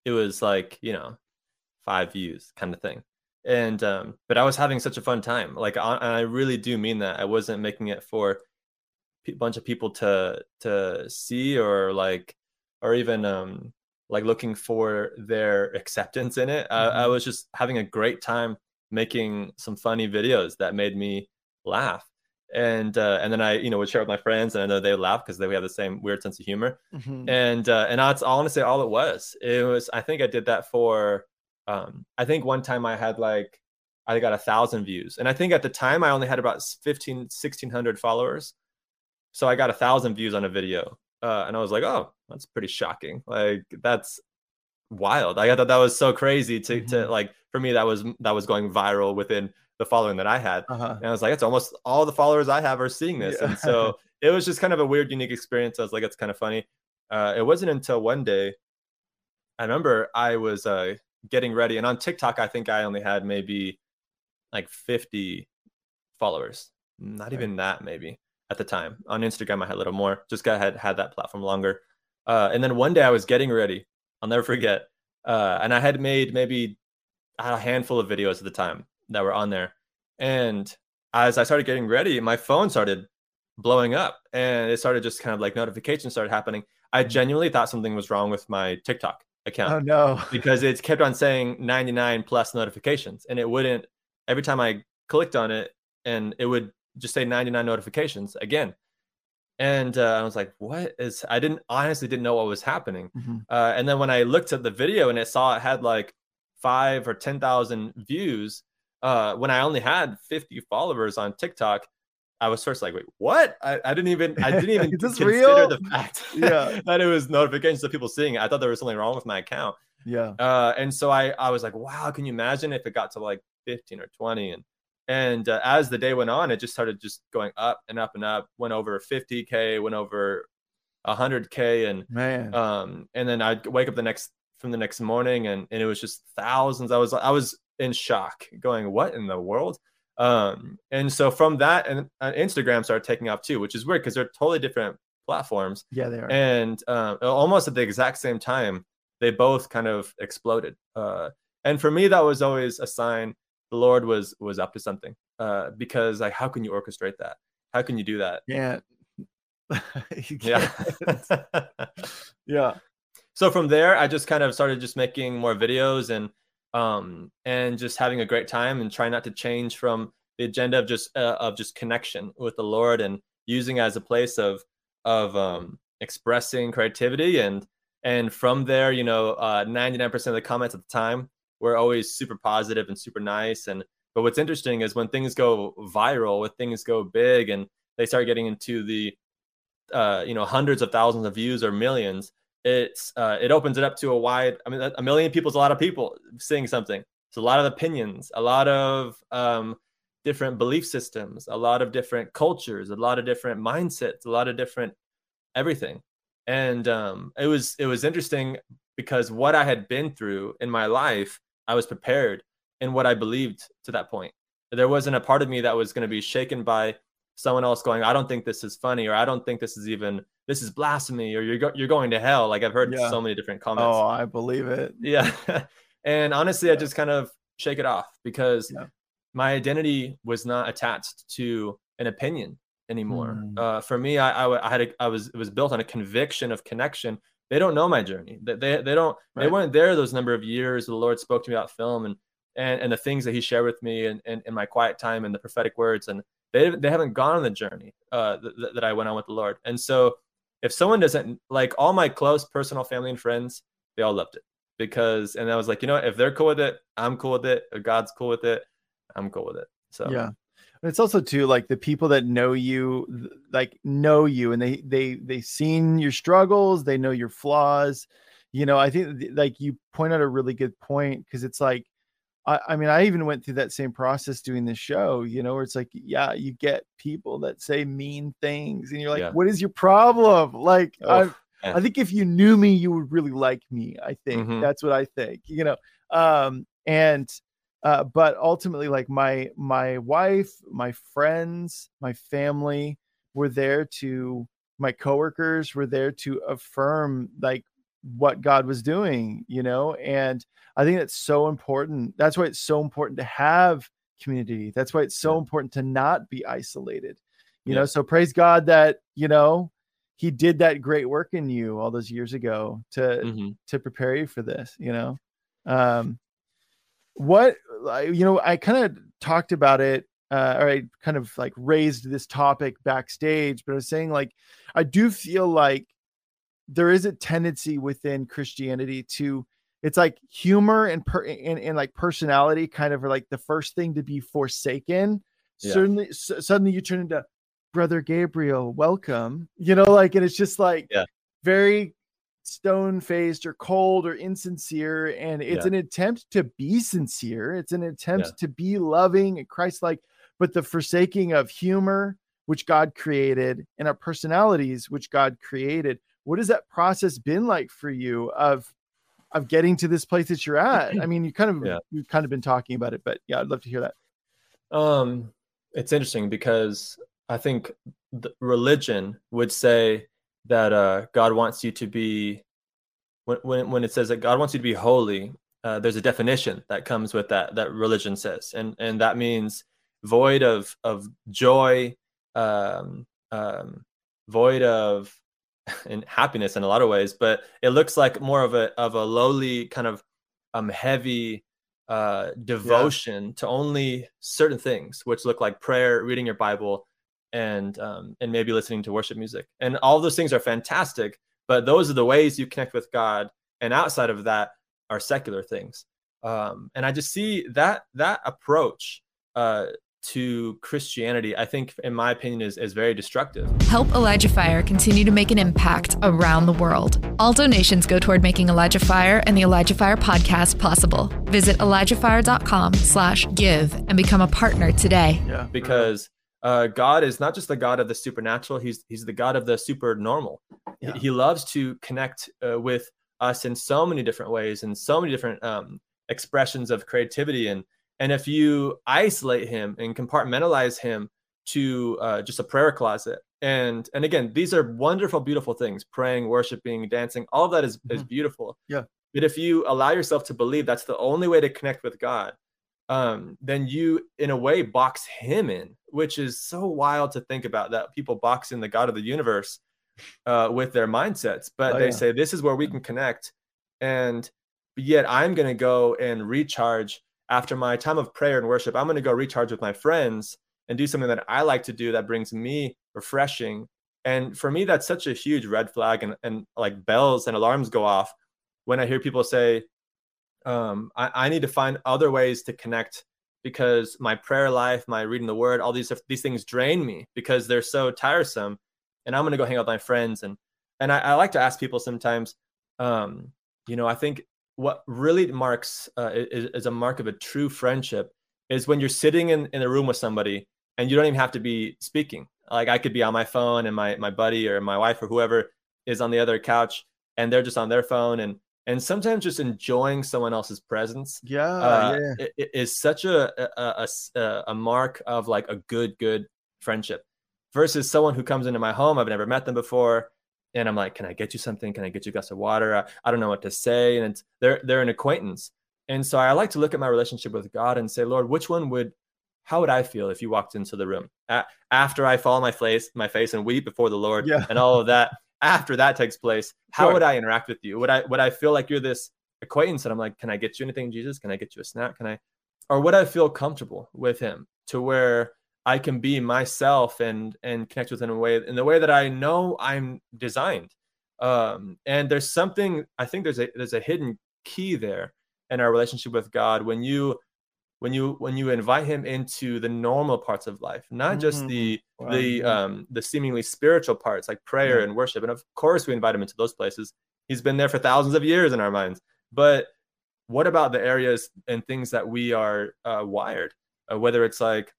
it was like you know, five views kind of thing. And um, but I was having such a fun time. Like, I, I really do mean that. I wasn't making it for a bunch of people to to see or like or even um like looking for their acceptance in it. I, I was just having a great time making some funny videos that made me laugh. And uh, and then I you know would share with my friends and I know they would laugh because they we have the same weird sense of humor. Mhm. And uh, and that's honestly all it was. It was I think I did that for um I think one time I had like I got a thousand views. And I think at the time I only had about 15, 1600 followers. So I got a thousand views on a video. Uh, and I was like, oh, that's pretty shocking. Like that's wild. I thought that was so crazy to, to Mhm. like, for me, that was, that was going viral within the following that I had. uh-huh And I was like, it's almost all the followers I have are seeing this. Yeah. And so (laughs) it was just kind of a weird, unique experience. I was like, it's kind of funny. Uh, it wasn't until one day, I remember I was uh, getting ready, and on TikTok, I think I only had maybe like 50 followers, not even that, maybe at the time. On Instagram, I had a little more. Just got had had that platform longer. Uh, and then one day I was getting ready. I'll never forget. Uh, and I had made maybe a handful of videos at the time that were on there. And as I started getting ready, my phone started blowing up and it started just kind of like notifications started happening. I genuinely thought something was wrong with my TikTok account oh no (laughs) because it kept on saying 99 plus notifications and it wouldn't every time I clicked on it and it would just say 99 notifications again. and uh, I was like, "What is?" I didn't honestly didn't know what was happening. Mhm. Uh, and then when I looked at the video and it saw it had like five or ten thousand views, uh, when I only had fifty followers on TikTok, I was first like, "Wait, what?" I, I didn't even I didn't even (laughs) consider real? the fact (laughs) Yeah. (laughs) that it was notifications of people seeing it. I thought there was something wrong with my account. Yeah. Uh, and so I, I was like, wow, can you imagine if it got to like 15 or 20? And, and uh, as the day went on, it just started just going up and up and up, went over 50K, went over 100K. And, Man. um, and then I'd wake up the next, from the next morning and, and it was just thousands. I was, I was in shock going, what in the world? Um, and so from that and uh, Instagram started taking off too, which is weird because they're totally different platforms yeah, they are. and um, almost at the exact same time they both kind of exploded uh, and for me that was always a sign the lord was was up to something uh, because like how can you orchestrate that how can you do that (laughs) Can't. Yeah. (laughs) Yeah. so from there i just kind of started just making more videos and um and just having a great time and trying not to change from the agenda of just uh, of just connection with the lord and using it as a place of of um expressing creativity and and from there you know uh 99% of the comments at the time were always super positive and super nice. And but what's interesting is when things go viral when things go big and they start getting into the uh you know hundreds of thousands of views or millions it's uh, it opens it up to a wide i mean a million people is a lot of people seeing something. It's a lot of opinions a lot of um, different belief systems a lot of different cultures a lot of different mindsets a lot of different everything. And um, it was it was interesting because what i had been through in my life i was prepared in what i believed to that point there wasn't a part of me that was going to be shaken by someone else going i don't think this is funny or i don't think this is even this is blasphemy or you're, go- you're going to hell like i've heard Yeah. so many different comments Oh, I believe it. yeah (laughs) and honestly i just kind of shake it off because Yeah. my identity was not attached to an opinion anymore Mm. uh, for me I I had a, i was it was built on a conviction of connection they don't know my journey. They, they, they don't they weren't there those number of years the lord spoke to me about film and and, and the things that he shared with me and in, in my quiet time and the prophetic words. And they, they haven't gone on the journey uh, th- that i went on with the lord. And so if someone doesn't like all my close personal family and friends they all loved it because and i was like you know what, if they're cool with it i'm cool with it. If god's cool with it i'm cool with it. So Yeah. It's also too like the people that know you, like know you, and they they they seen your struggles, they know your flaws. You know, I think like you point out a really good point because it's like, I, I mean, I even went through that same process doing this show. You know, where it's like, yeah, you get people that say mean things, and you're like, Yeah. what is your problem? Like, I, Oh, yeah. I think if you knew me, you would really like me. I think Mhm. that's what I think. You know, um, and uh, but ultimately, like my my wife, my friends, my family were there to my coworkers were there to affirm like what God was doing. You know, and I think that's so important. That's why it's so important to have community. That's why it's so Yeah. important to not be isolated. You know, so praise God that you know he did that great work in you all those years ago to mhm. to prepare you for this you know um what you know i kind of talked about it uh or i kind of like raised this topic backstage but i was saying like i do feel like there is a tendency within christianity to it's like humor and per and, and like personality kind of are like the first thing to be forsaken Yeah. certainly s- suddenly you turn into brother gabriel welcome you know like and it's just like Yeah. very stone faced or cold or insincere and it's Yeah. an attempt to be sincere it's an attempt Yeah. to be loving and christ like but the forsaking of humor which god created and our personalities which god created what has that process been like for you of of getting to this place that you're at i mean you kind of Yeah. you've kind of been talking about it but yeah i'd love to hear that Um, it's interesting because I think the religion would say that uh, God wants you to be when when when it says that God wants you to be holy. Uh, there's a definition that comes with that that religion says, and and that means void of of joy, um, um, void of (laughs) and happiness in a lot of ways. But it looks like more of a of a lowly kind of um heavy uh devotion to only certain things which look like prayer reading your bible and um, and maybe listening to worship music and all those things are fantastic but those are the ways you connect with god and outside of that are secular things um, and i just see that that approach uh, to Christianity, I think, in my opinion, is, is very destructive. Help Elijah Fire continue to make an impact around the world. All donations go toward making Elijah Fire and the Elijah Fire podcast possible. Visit ElijahFire.com slash give and become a partner today. Yeah. Because uh, God is not just the God of the supernatural, he's, he's the God of the super normal. Yeah. He loves to connect uh, with us in so many different ways and so many different um, expressions of creativity and and if you isolate him and compartmentalize him to uh, just a prayer closet, and and again, these are wonderful, beautiful things: praying, worshiping, dancing. All of that is, is Mhm. beautiful. Yeah. But if you allow yourself to believe that's the only way to connect with God, um, then you, in a way, box Him in, which is so wild to think about. That people box in the God of the universe uh, with their mindsets, but Oh, they yeah. say this is where we can connect, and yet I'm going to go and recharge after my time of prayer and worship. I'm going to go recharge with my friends and do something that I like to do that brings me refreshing. And for me, that's such a huge red flag, and, and like bells and alarms go off when I hear people say, um, I, I need to find other ways to connect because my prayer life, my reading the word, all these these things drain me because they're so tiresome. And I'm gonna go hang out with my friends. And and I, I like to ask people sometimes, um, you know, I think what really marks uh, is, is a mark of a true friendship is when you're sitting in, in a room with somebody and you don't even have to be speaking. Like I could be on my phone and my my buddy or my wife or whoever is on the other couch and they're just on their phone and and sometimes just enjoying someone else's presence Yeah. uh, yeah. i- i- is such a mark of like a good good friendship versus someone who comes into my home i've never met them before and i'm like can i get you something can i get you a glass of water i, I don't know what to say and it's they're they're an acquaintance and so i like to look at my relationship with god and say lord which one would how would i feel if you walked into the room A- after i fall on my face my face and weep before the lord Yeah. and all of that after that takes place how Sure. would i interact with you would i would i feel like you're this acquaintance and I'm like, can I get you anything, Jesus? Can I get you a snack? Can I, or would I feel comfortable with him to where I can be myself and and connect with him in a way in the way that I know I'm designed. Um, and there's something I think there's a there's a hidden key there in our relationship with God when you when you when you invite him into the normal parts of life, not just the Wow, the um the seemingly spiritual parts like prayer Yeah. and worship. And of course we invite him into those places. He's been there for thousands of years in our minds. But what about the areas and things that we are uh, wired? Uh, whether it's like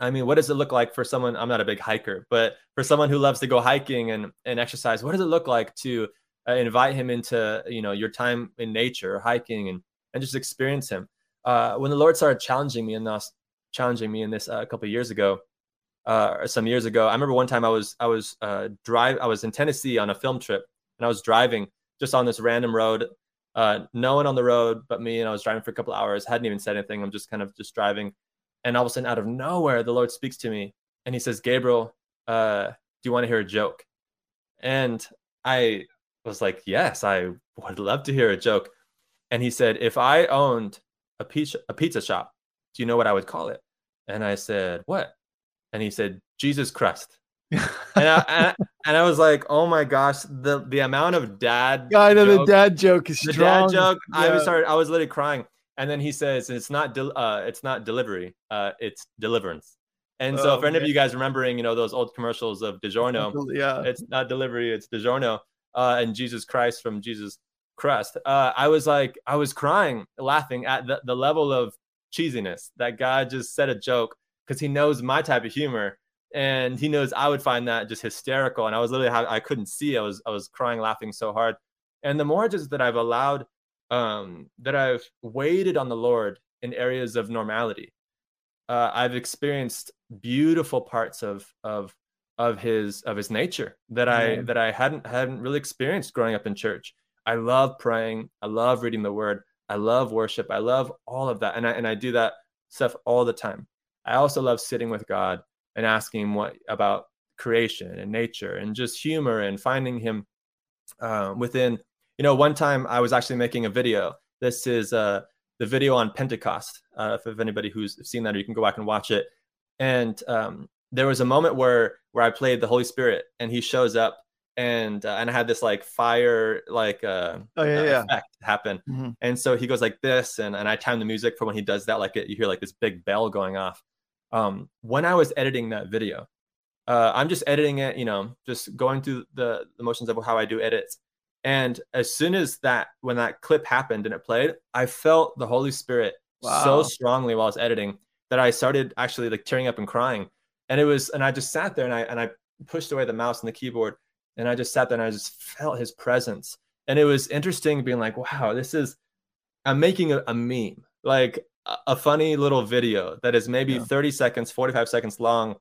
i mean what does it look like for someone i'm not a big hiker but for someone who loves to go hiking and and exercise what does it look like to uh, invite him into you know your time in nature hiking and and just experience him uh, when the lord started challenging me in this challenging me in this uh, a couple years ago uh, or some years ago. I remember one time I was I was uh, drive I was in Tennessee on a film trip, and I was driving just on this random road, uh, no one on the road but me, and I was driving for a couple hours. hadn't even said anything. I'm just kind of just driving, and all of a sudden, out of nowhere, the Lord speaks to me, and He says, "Gabriel, uh, do you want to hear a joke?" And I was like, "Yes, I would love to hear a joke." And He said, "If I owned a pizza a pizza shop, do you know what I would call it?" And I said, "What?" and he said Jesus Crust. and, I, and, I, (laughs) and I was like, oh my gosh, the the amount of dad Yeah, I know the dad joke is the strong. dad joke. I was Yeah. started, I was literally crying. And then he says, it's not del- uh, it's not delivery, uh, it's deliverance. And so, Oh, for any of you guys remembering, you know, those old commercials of DiGiorno, Yeah. it's not delivery, it's DiGiorno, uh, and Jesus Crust from Jesus Christ. Uh, I was like, I was crying, laughing at the, the level of cheesiness that God just said a joke because He knows my type of humor, and He knows I would find that just hysterical. And I was literally, I couldn't see, I was, I was crying, laughing so hard. And the more just that I've allowed, um, that I've waited on the Lord in areas of normality, uh, I've experienced beautiful parts of of of his of his nature that I Yeah. that I hadn't hadn't really experienced growing up in church. I love praying. I love reading the Word. I love worship. I love all of that, and I and I do that stuff all the time. I also love sitting with God and asking what about creation and nature and just humor and finding Him uh, within. You know, one time I was actually making a video. This is uh, the video on Pentecost. Uh, if, if anybody who's seen that, or you can go back and watch it. And um, there was a moment where where I played the Holy Spirit and he shows up and uh, and I had this like fire like uh, Oh, yeah, uh, yeah. effect happen. Mhm. And so he goes like this and and I time the music for when he does that like it, you hear like this big bell going off. Um when I was editing that video, uh I'm just editing it, you know, just going through the the motions of how I do edits. And as soon as that when that clip happened and it played, I felt the Holy Spirit Wow. so strongly while I was editing that I started actually like tearing up and crying. And it was, and I just sat there and I and I pushed away the mouse and the keyboard, and I just sat there and I just felt His presence. And it was interesting being like, wow, this is. I'm making a, a meme, like a, a funny little video that is maybe Yeah. 30 seconds, 45 seconds long,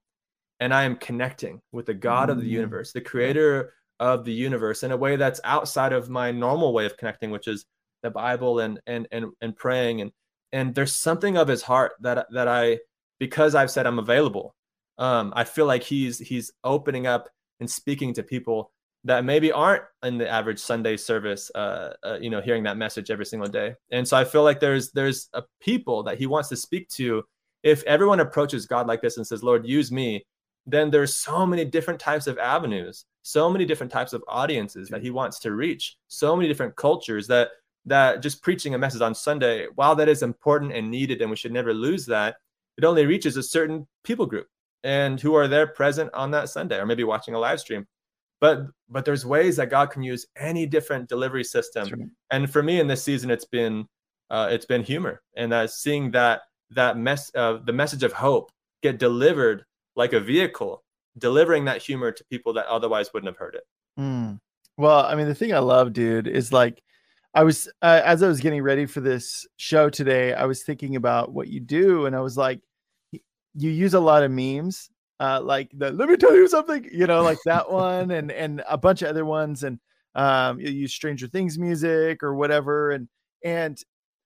and I am connecting with the God of the Mm. universe, the Creator of the universe, in a way that's outside of my normal way of connecting, which is the Bible and and and and praying and and there's something of his heart that that I because I've said I'm available. Um, I feel like he's he's opening up and speaking to people that maybe aren't in the average Sunday service, uh, uh, you know, hearing that message every single day. And so I feel like there's there's a people that he wants to speak to. If everyone approaches God like this and says, "Lord, use me," then there's so many different types of avenues, so many different types of audiences that he wants to reach, so many different cultures that that just preaching a message on Sunday, while that is important and needed, and we should never lose that, it only reaches a certain people group and who are there present on that Sunday or maybe watching a live stream. But but there's ways that God can use any different delivery system. Right. And for me in this season, it's been uh, it's been humor and uh, seeing that that mess uh, the message of hope get delivered like a vehicle, delivering that humor to people that otherwise wouldn't have heard it. Mm. Well, I mean, the thing I love, dude, is like I was uh, as I was getting ready for this show today, I was thinking about what you do, and I was like, you use a lot of memes, uh, like the "Let me tell you something," you know, like that one, (laughs) and and a bunch of other ones, and um, you use Stranger Things music or whatever, and and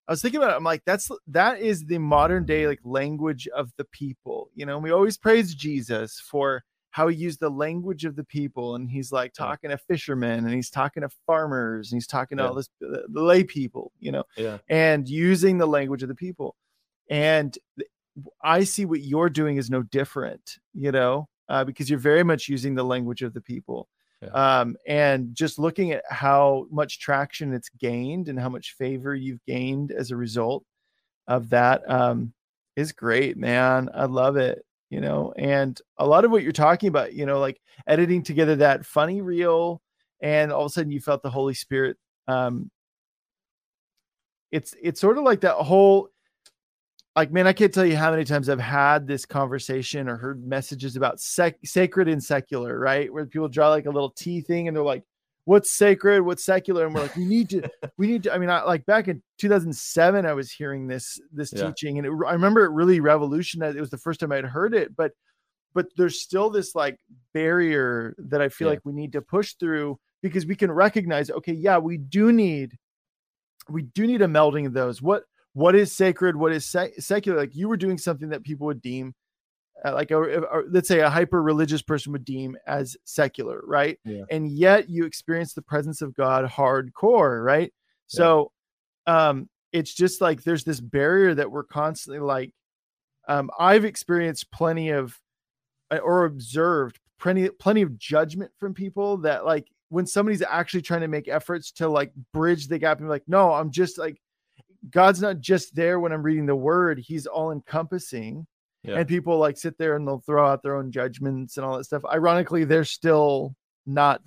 I was thinking about it. I'm like, that's that is the modern day like language of the people, you know. And we always praise Jesus for how he used the language of the people and he's like talking to fishermen and he's talking to farmers and he's talking to Yeah. all this the, the lay people you know Yeah. and using the language of the people and i see what you're doing is no different you know uh, because you're very much using the language of the people Yeah. um, and just looking at how much traction it's gained and how much favor you've gained as a result of that um, is great man i love it you know and a lot of what you're talking about you know like editing together that funny reel and all of a sudden you felt the holy spirit um it's it's sort of like that whole like man i can't tell you how many times i've had this conversation or heard messages about sec- sacred and secular right where people draw like a little t thing and they're like what's sacred what's secular and we're like we need to (laughs) we need to i mean I, like back in 2007 i was hearing this this Yeah. teaching and it, i remember it really revolutionized it was the first time i'd heard it but but there's still this like barrier that i feel Yeah. like we need to push through because we can recognize okay yeah we do need we do need a melding of those what what is sacred what is sec- secular like you were doing something that people would deem uh, like a, a- let's say a hyper religious person would deem as secular right? Yeah. and yet you experience the presence of god hardcore right? So um it's just like there's this barrier that we're constantly like um i've experienced plenty of uh, or observed plenty plenty of judgment from people that like when somebody's actually trying to make efforts to like bridge the gap and be like no i'm just like god's not just there when i'm reading the word he's all encompassing Yeah. and people like sit there and they'll throw out their own judgments and all that stuff. Ironically they're still not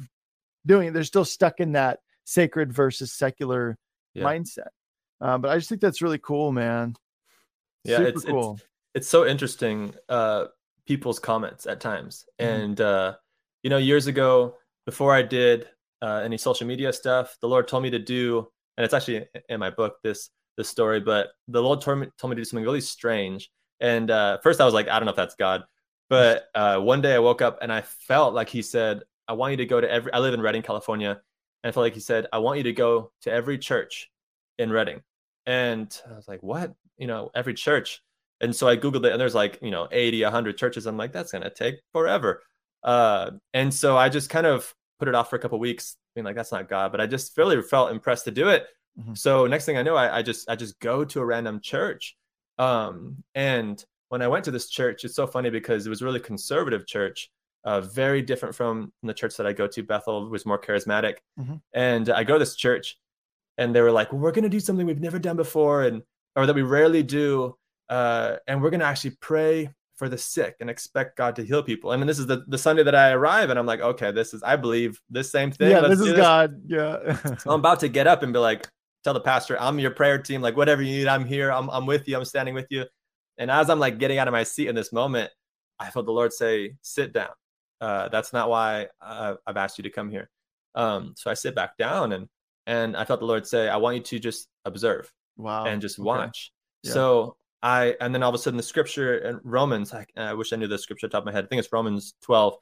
doing it. They're still stuck in that sacred versus secular Yeah. mindset. Um, but i just think that's really cool man. Yeah, Super it's- it's- cool. it's so interesting uh people's comments at times. Mhm. and uh you know years ago before i did uh any social media stuff the lord told me to do and it's actually in my book this this story but the lord told me told me to do something really strange and uh first i was like i don't know if that's god but uh one day i woke up and i felt like he said i want you to go to every i live in redding california and i felt like he said i want you to go to every church in redding and i was like what you know every church and so I Googled it and there's like, you know, 80, 100 churches. I'm like, that's going to take forever. Uh, and so I just kind of put it off for a couple weeks, being like, that's not God. But I just really felt impressed to do it. Mhm. So next thing I know, I, I just I just go to a random church. Um, and when I went to this church, it's so funny because it was a really conservative church, uh, very different from the church that I go to. Bethel was more charismatic, Mhm. and I go to this church, and they were like, well, "We're going to do something we've never done before, and or that we rarely do, uh, and we're going to actually pray for the sick and expect God to heal people." And then this is the the Sunday that I arrive, and I'm like, "Okay, this is I believe this same thing. yeah, Let's this is God. Yeah. (laughs) so I'm about to get up and be like, tell the pastor, I'm your prayer team. Like, whatever you need, I'm here. I'm, I'm with you. I'm standing with you. And as I'm like getting out of my seat in this moment, I felt the Lord say, sit down. Uh, that's not why uh, I've asked you to come here. Um, so I sit back down and, and I felt the Lord say, I want you to just observe wow. and just okay. watch. Yeah. So I, and then all of a sudden the scripture in Romans, I, I wish I knew the scripture top of my head. I think it's Romans 12,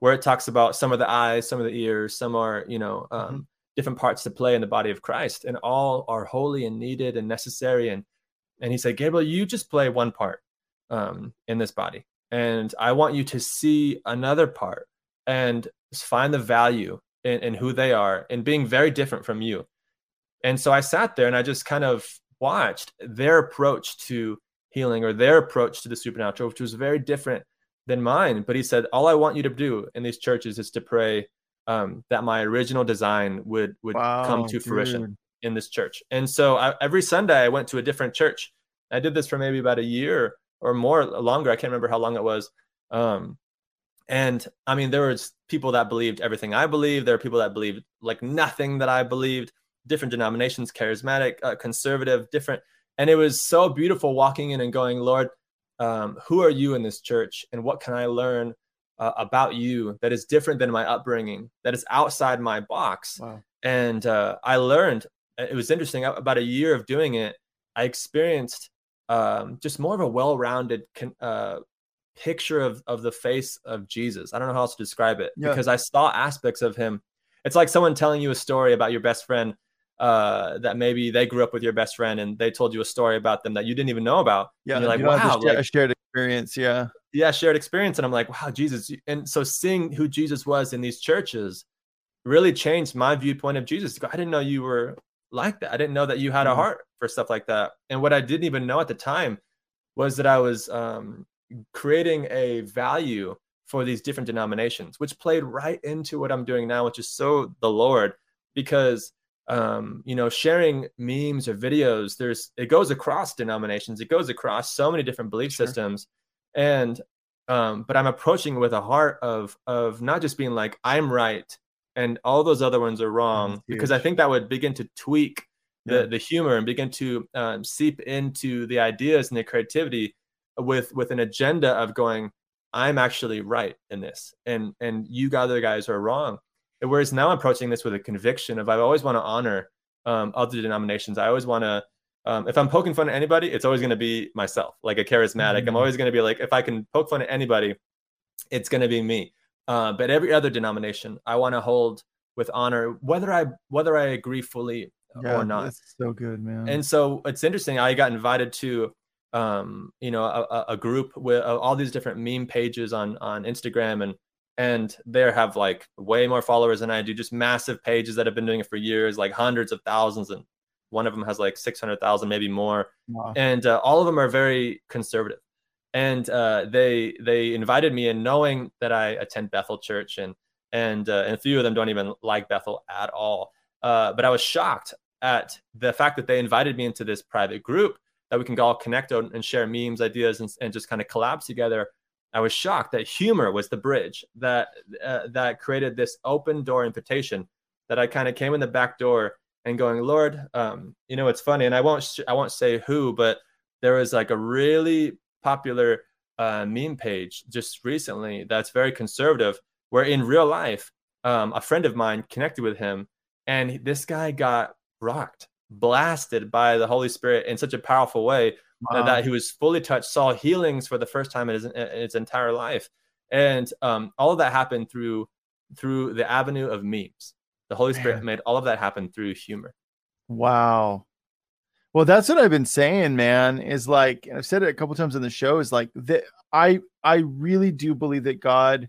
where it talks about some of the eyes, some of the ears, some are, you know, um, Mm-hmm. Different parts to play in the body of Christ, and all are holy and needed and necessary. And and he said, Gabriel, you just play one part um, in this body, and I want you to see another part and find the value in, in who they are and being very different from you. And so I sat there and I just kind of watched their approach to healing or their approach to the supernatural, which was very different than mine. But he said, all I want you to do in these churches is to pray um, that my original design would would come Wow, to fruition in this church. And so I, every Sunday I went to a different church. I did this for maybe about a year or more longer. I can't remember how long it was. Um, and I mean, there was people that believed everything I believed. There are people that believed like nothing that I believed. Different denominations, charismatic, uh, conservative, different. And it was so beautiful walking in and going, Lord, um, who are you in this church, and what can I learn uh, about you that is different than my upbringing, that is outside my box? Wow. and uh, I learned. It was interesting. About a year of doing it, I experienced um, just more of a well-rounded con- uh, picture of of the face of Jesus. I don't know how else to describe it Yeah. because I saw aspects of him. It's like someone telling you a story about your best friend uh, that maybe they grew up with your best friend and they told you a story about them that you didn't even know about. Yeah. and you're like, you don't wow, share- like, a shared experience. Yeah. Yeah, shared experience. And I'm like, wow, Jesus. And so seeing who Jesus was in these churches really changed my viewpoint of Jesus. I didn't know you were like that. I didn't know that you had a Mhm. heart for stuff like that. And what I didn't even know at the time was that I was um, creating a value for these different denominations, which played right into what I'm doing now, which is so the Lord, because um, you know, sharing memes or videos, there's it goes across denominations, it goes across so many different belief Sure. systems, and um, but I'm approaching with a heart of of not just being like I'm right and all those other ones are wrong, because I think that would begin to tweak the Yeah. the humor and begin to um, seep into the ideas and the creativity with with an agenda of going i'm actually right in this and and you other guys are wrong. And whereas now i'm approaching this with a conviction of i always want to honor um, other denominations. I always want to um, if i'm poking fun at anybody it's always going to be myself like a charismatic i'm Mhm. always going to be like if i can poke fun at anybody it's going to be me uh, but every other denomination i want to hold with honor whether i whether i agree fully Yeah. or not That's so good, man. and so it's interesting. I got invited to, um, you know, a, a- a group with uh, all these different meme pages on on Instagram, and and they have like way more followers than I do. Just massive pages that have been doing it for years, like hundreds of thousands, and one of them has like six hundred thousand, maybe more. Wow. and uh, all of them are very conservative. And uh, they they invited me in knowing that i attend bethel church and and uh, and a few of them don't even like bethel at all. Uh, but i was shocked at the fact that they invited me into this private group that we can all connect on and share memes ideas and, and just kind of collapse together. I was shocked that humor was the bridge that uh, that created this open door invitation that i kind of came in the back door and going, Lord, um, you know, it's funny, and I won't sh- I won't say who, but there was like a really popular uh, meme page just recently that's very conservative, where in real life, um, a friend of mine connected with him, and this guy got rocked, blasted by the Holy Spirit in such a powerful way Wow. that he was fully touched, saw healings for the first time in his, in his entire life, and um, all of that happened through through the avenue of memes. The Holy Spirit Man. made all of that happen through humor. Wow. Well, that's what I've been saying, man. Is like, and I've said it a couple times on the show. Is like that. I I really do believe that God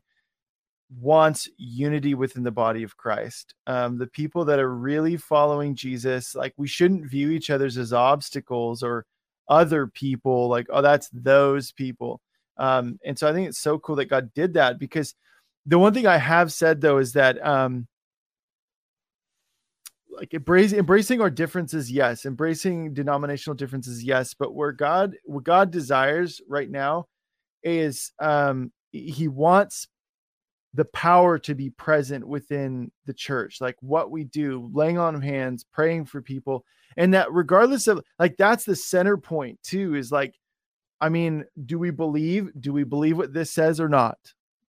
wants unity within the body of Christ. Um, the people that are really following Jesus, like we shouldn't view each other's as obstacles or other people like oh that's those people um and so i think it's so cool that god did that because the one thing i have said though is that um like embracing embracing our differences yes. Embracing denominational differences yes. But where god what god desires right now is um he wants the power to be present within the church like what we do laying on of hands praying for people. And that regardless of like that's the center point too is like i mean do we believe do we believe what this says or not?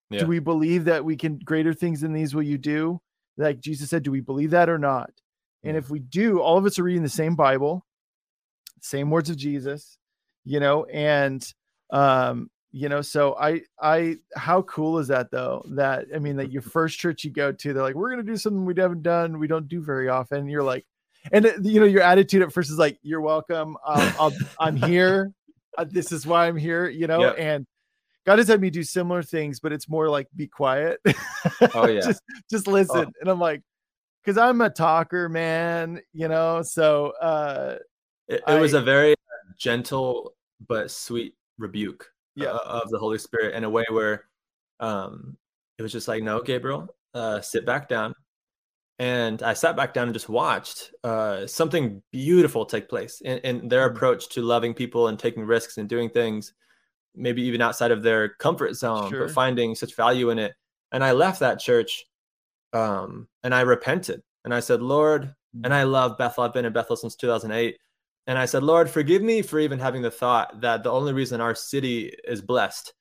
Yeah. do we believe that we can greater things than these will you do? Like jesus said do we believe that or not and if we do all of us are reading the same bible same words of jesus you know and um you know so i i how cool is that though? That i mean that your first church you go to they're like we're gonna do something we haven't done we don't do very often you're like and uh, you know your attitude at first is like you're welcome. I'll, i'm here. Uh, this is why i'm here you know Yep. and god has had me do similar things but it's more like be quiet. Oh, yeah. (laughs) just just listen. And i'm like because i'm a talker man you know so uh It, it was I- a very gentle but sweet rebuke Yeah. uh, of the Holy Spirit in a way where um, it was just like, no, Gabriel, uh, sit back down. And I sat back down and just watched uh, something beautiful take place in, in their Mhm. approach to loving people and taking risks and doing things, maybe even outside of their comfort zone, Sure. but finding such value in it. And I left that church um, and I repented and I said, Lord, and I love Bethel. I've been in Bethel since 2008. And I said, Lord, forgive me for even having the thought that the only reason our city is blessed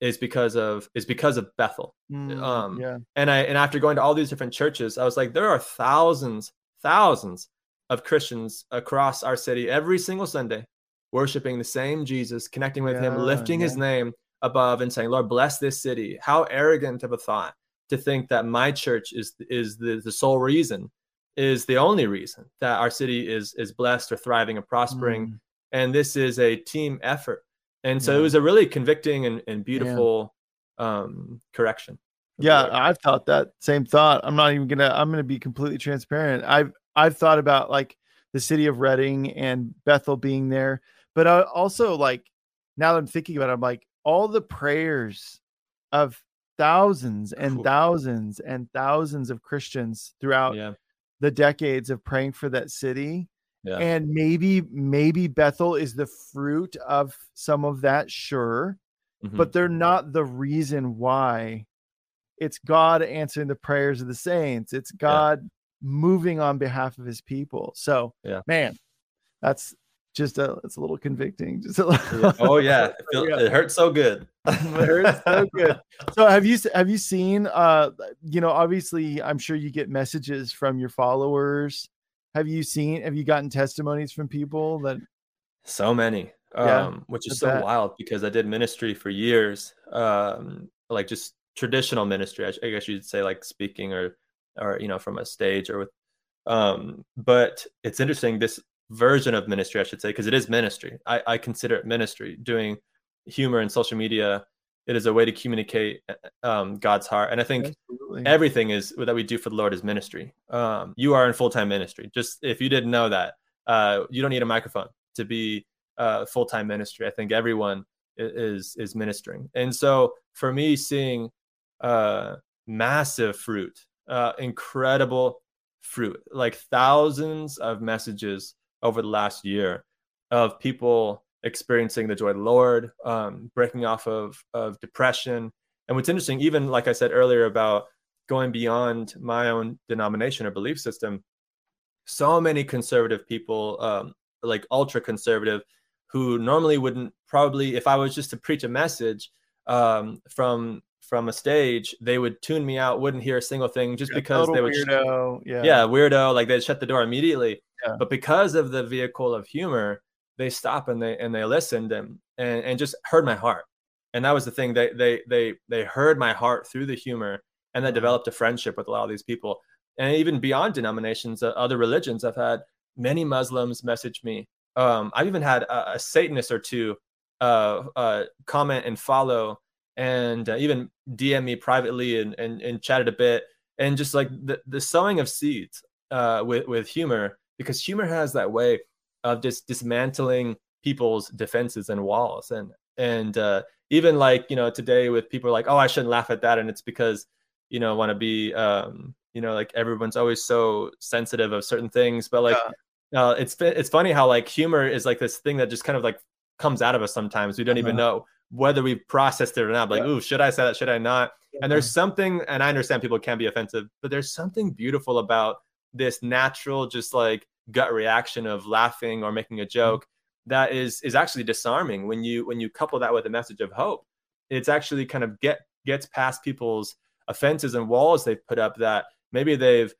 is because of is because of Bethel. mm, Um, yeah And I and after going to all these different churches, I was like, there are thousands, thousands of Christians across our city every single Sunday, worshiping the same Jesus, connecting with him, Yeah, lifting his name above and saying, Lord, bless this city. How arrogant of a thought to think that my church is is the, the sole reason, is the only reason that our city is is blessed or thriving or prospering. Mm. and this is a team effort. And so Yeah. it was a really convicting and, and beautiful um correction yeah i've thought that same thought. I'm not even gonna i'm gonna be completely transparent. I've i've thought about like the city of redding and bethel being there but i also like now that i'm thinking about it i'm like all the prayers of thousands and thousands and thousands of christians throughout yeah the decades of praying for that city Yeah. and maybe maybe bethel is the fruit of some of that sure Mhm. but they're not the reason why it's god answering the prayers of the saints it's god moving on behalf of his people so Yeah. man that's just a it's a little convicting just a little, oh yeah. It, (laughs) Yeah. it hurts so good. (laughs) It hurts so good. so have you have you seen uh you know obviously i'm sure you get messages from your followers. Have you seen have you gotten testimonies from people that so many Yeah, um which is so wild because i did ministry for years um like just traditional ministry I, I guess you'd say like speaking or or you know from a stage or with um but it's interesting this version of ministry i should say because it is ministry. I i consider it ministry doing humor and social media. It is a way to communicate um god's heart. And i think Absolutely. everything is that we do for the lord is ministry. Um you are in full-time ministry. Just if you didn't know that uh you don't need a microphone to be uh full-time ministry. I think everyone is is ministering. And so for me seeing uh massive fruit uh incredible fruit like thousands of messages over the last year of people experiencing the joy of the lord um breaking off of of depression. And what's interesting even like i said earlier about going beyond my own denomination or belief system so many conservative people um like ultra conservative who normally wouldn't probably if i was just to preach a message um from from a stage they would tune me out wouldn't hear a single thing just Yeah, because they would sh- yeah. Yeah weirdo like they'd shut the door immediately Yeah. but because of the vehicle of humor they stop and they and they listened and and, and just heard my heart and that was the thing they they they they heard my heart through the humor and they Wow. developed a friendship with a lot of these people and even beyond denominations uh, other religions i've had many muslims message me um i've even had a, a satanist or two uh uh comment and follow and uh, even dm me privately and, and and chatted a bit and just like the, the sowing of seeds uh with with humor because humor has that way of just dismantling people's defenses and walls and and uh, even like you know today with people like oh i shouldn't laugh at that and it's because you know I want to be um you know like everyone's always so sensitive of certain things but like yeah. uh, it's it's funny how like humor is like this thing that just kind of like comes out of us sometimes we don't uh-huh. even know whether we've processed it or not like yeah. ooh should i say that should i not yeah. and there's something and i understand people can be offensive but there's something beautiful about this natural just like gut reaction of laughing or making a mm-hmm. joke that is is actually disarming when you when you couple that with a message of hope it's actually kind of get gets past people's offenses and walls they've put up that maybe they've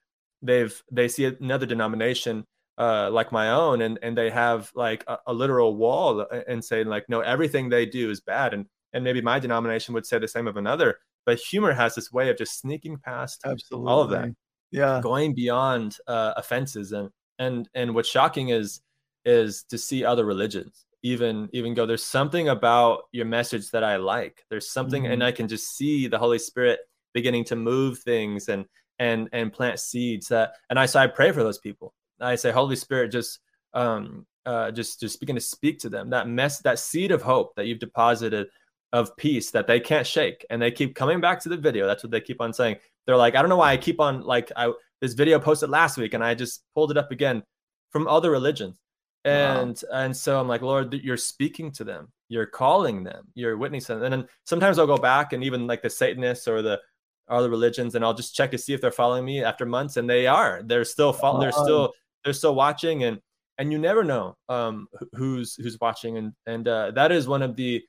they've they see another denomination uh, like my own and and they have like a, a, literal wall and saying like no everything they do is bad and and maybe my denomination would say the same of another but humor has this way of just sneaking past Absolutely. all of that yeah. going beyond uh, offenses and and and what's shocking is is to see other religions even even go there's something about your message that i like. There's something mm-hmm. and i can just see the holy spirit beginning to move things and and and plant seeds that and i so i pray for those people. I say holy spirit just um uh just just begin to speak to them. That mess that seed of hope that you've deposited of peace that they can't shake and they keep coming back to the video. That's what they keep on saying. They're like i don't know why i keep on like i this video posted last week and i just pulled it up again from other religions. And wow. and so i'm like lord you're speaking to them. You're calling them. You're witnessing and then sometimes i'll go back and even like the satanists or the other religions and I'll just check to see if they're following me after months and they are. They're still following, they're still they're still watching and and you never know um who's who's watching and and uh, that is one of the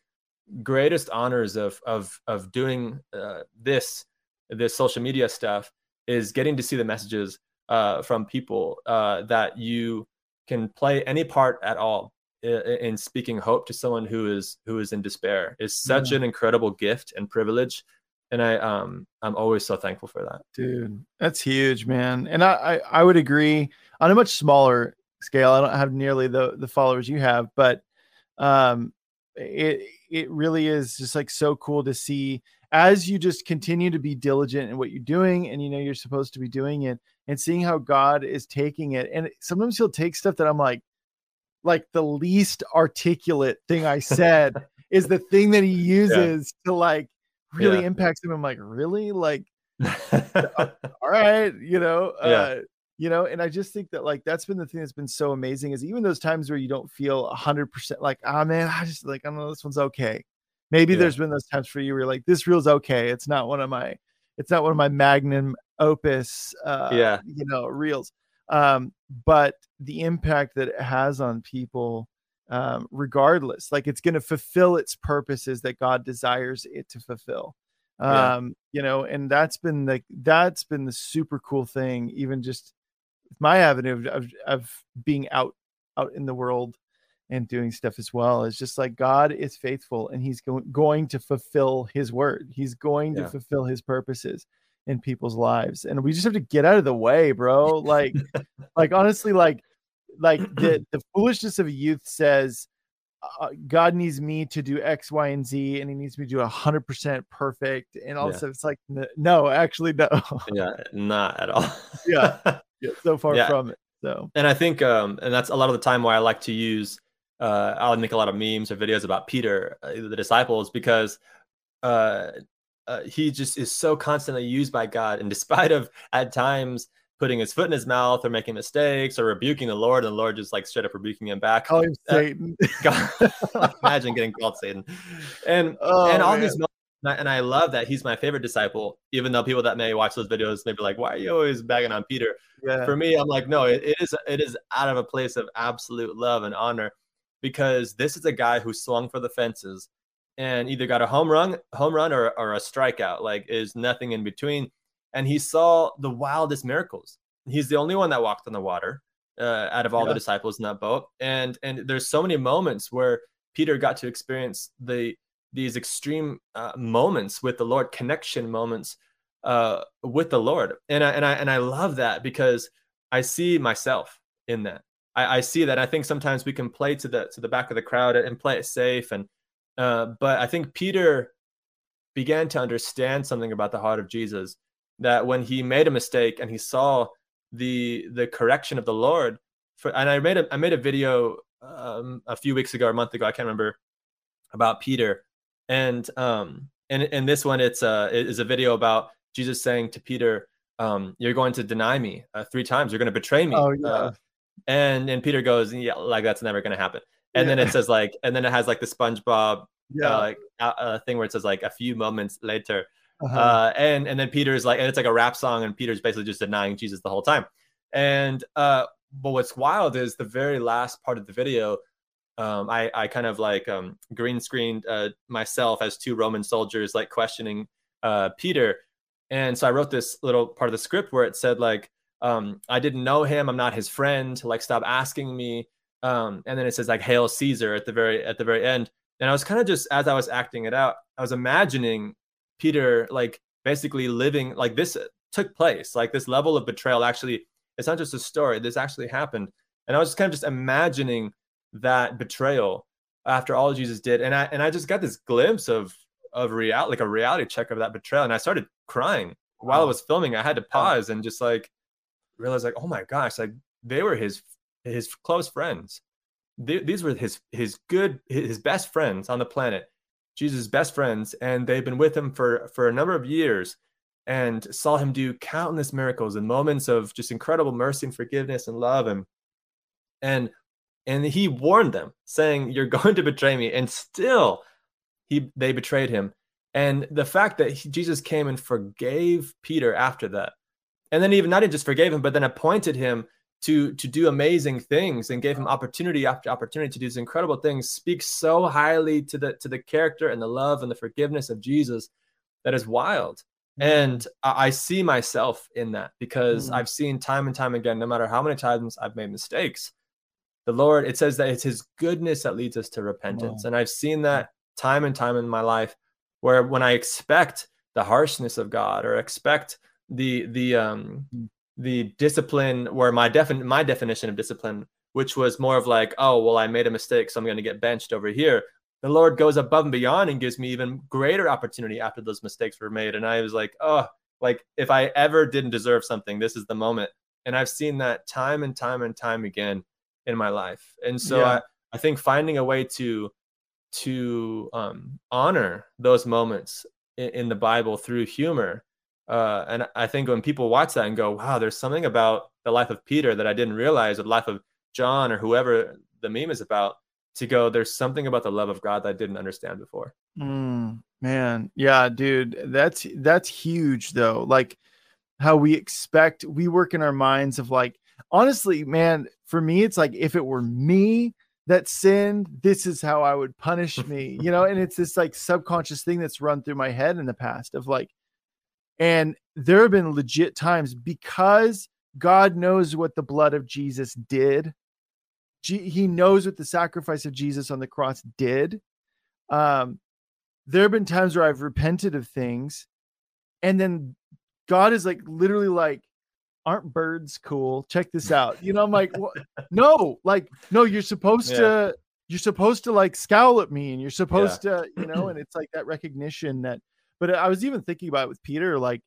greatest honors of of of doing uh, this this social media stuff is getting to see the messages uh, from people uh, that you can play any part at all in, speaking hope to someone who is who is in despair is such an incredible gift and privilege and I um I'm always so thankful for that. Dude, that's huge, man. And I I, I would agree on a much smaller scale. I don't have nearly the the followers you have, but um it it really is just like so cool to see as you just continue to be diligent in what you're doing and you know you're supposed to be doing it and seeing how God is taking it. And sometimes he'll take stuff that I'm like like the least articulate thing I said is the thing that he (laughs) uses yeah. to like really yeah. impacts him. I'm like, really? Like, (laughs) all right, you know, yeah. uh, you know, and I just think that like that's been the thing that's been so amazing is even those times where you don't feel hundred percent like, ah, oh, man, I just like, I don't know, this one's okay. Maybe yeah. there's been those times for you where you're like, this reel's okay. It's not one of my, it's not one of my magnum opus, uh, yeah, you know, reels. Um, but the impact that it has on people, um, regardless. Like it's going to fulfill its purposes that God desires it to fulfill. Um, yeah. you know, and that's been the that's been the super cool thing, even just my avenue of, of, of being out out in the world and doing stuff as well is just like God is faithful and he's go- going to fulfill his word. He's going yeah. to fulfill his purposes in people's lives. And we just have to get out of the way, bro. Like like honestly like like the (clears throat) the foolishness of youth says uh, God needs me to do X, Y, and Z, and He needs me to do hundred percent perfect. And also, yeah. it's like, no, actually, no. yeah, not at all. yeah. (laughs) yeah, so far yeah. from it. So, and I think, um, and that's a lot of the time why I like to use. Uh, I'll make a lot of memes or videos about Peter, uh, the disciples, because uh, uh, he just is so constantly used by God, and despite of at times putting his foot in his mouth or making mistakes or rebuking the Lord, and the Lord just like straight up rebuking him back. Call him uh, Satan. God, (laughs) (laughs) imagine getting called Satan. And oh, and all man. these and I love that he's my favorite disciple, even though people that may watch those videos may be like, "Why are you always bagging on Peter?" Yeah. For me, I'm like, no, it, it is it is out of a place of absolute love and honor, because this is a guy who swung for the fences and either got a home run, home run or, or a strikeout. Like, is nothing in between and he saw the wildest miracles. He's the only one that walked on the water uh, out of all yeah. the disciples in that boat. And and there's so many moments where Peter got to experience the these extreme uh, moments with the Lord, connection moments uh, with the Lord. And I and I and I love that because I see myself in that. I, I see that. I think sometimes we can play to the to the back of the crowd and play it safe. And uh, but I think Peter began to understand something about the heart of Jesus that when he made a mistake and he saw the the correction of the Lord, for, and I made a I made a video um, a few weeks ago a month ago, I can't remember, about Peter, and um, and in this one, it's a it is a video about Jesus saying to Peter, um, "You're going to deny me uh, three times. You're going to betray me." Oh, yeah. Uh, and and Peter goes, "Yeah, like that's never going to happen." And then it says like, and then it has like the SpongeBob Yeah. uh, like uh, uh, thing where it says like a few moments later, Uh-huh. uh, and and then Peter's like, and it's like a rap song, and Peter's basically just denying Jesus the whole time. And uh, but what's wild is the very last part of the video. Um, I I kind of like um, green screened uh, myself as two Roman soldiers like questioning uh, Peter, and so I wrote this little part of the script where it said like, um, I didn't know him, I'm not his friend, like stop asking me. Um, and then it says like Hail Caesar at the very at the very end. And I was kind of just as I was acting it out, I was imagining Peter like basically living like this took place, like this level of betrayal actually, it's not just a story, this actually happened. And I was just kind of just imagining that betrayal after all Jesus did. And I and I just got this glimpse of of reality, like a reality check of that betrayal. And I started crying while I was filming. I had to pause and just like realize like, oh my gosh, like they were his his close friends. Th- these were his his good his best friends on the planet, Jesus' best friends, and they've been with him for for a number of years, and saw him do countless miracles and moments of just incredible mercy and forgiveness and love and and and he warned them saying you're (laughs) going to betray me. And still he they betrayed him. And the fact that he, jesus came and forgave peter after that and then even not even just forgave him but then appointed him to to do amazing things and gave him opportunity after opportunity to do these incredible things speaks so highly to the to the character and the love and the forgiveness of jesus. That is wild. And I see myself in that because Mhm. I've seen time and time again, no matter how many times I've made mistakes, the Lord, it says that it's His goodness that leads us to repentance. And I've seen that time and time in my life where when I expect the harshness of God or expect the, the, um, the discipline where my defin- my definition of discipline, which was more of like, oh, well, I made a mistake, so I'm going to get benched over here the Lord goes above and beyond and gives me even greater opportunity after those mistakes were made. And I was like, oh, like if I ever didn't deserve something, this is the moment. And I've seen that time and time and time again in my life. And so Yeah. I, I think finding a way to to um, honor those moments in, in the Bible through humor. Uh, and I think when people watch that and go, wow, there's something about the life of Peter that I didn't realize, or the life of John, or whoever the meme is about, to go, there's something about the love of God that I didn't understand before. Mm, man, yeah, dude, that's that's huge though. Like how we expect we work in our minds of like honestly, man, for me it's like if it were me that sinned, this is how I would punish me, you know, and it's this like subconscious thing that's run through my head in the past of like and there have been legit times because God knows what the blood of Jesus did. G- he knows what the sacrifice of Jesus on the cross did. Um, there have been times where I've repented of things, and then God is like literally like, "Aren't birds cool? Check this (laughs) out." You know, I'm like, what? "No, like, no, you're supposed Yeah. to, you're supposed to like scowl at me, and you're supposed to, you know." And it's like that recognition that. But I was even thinking about it with Peter, like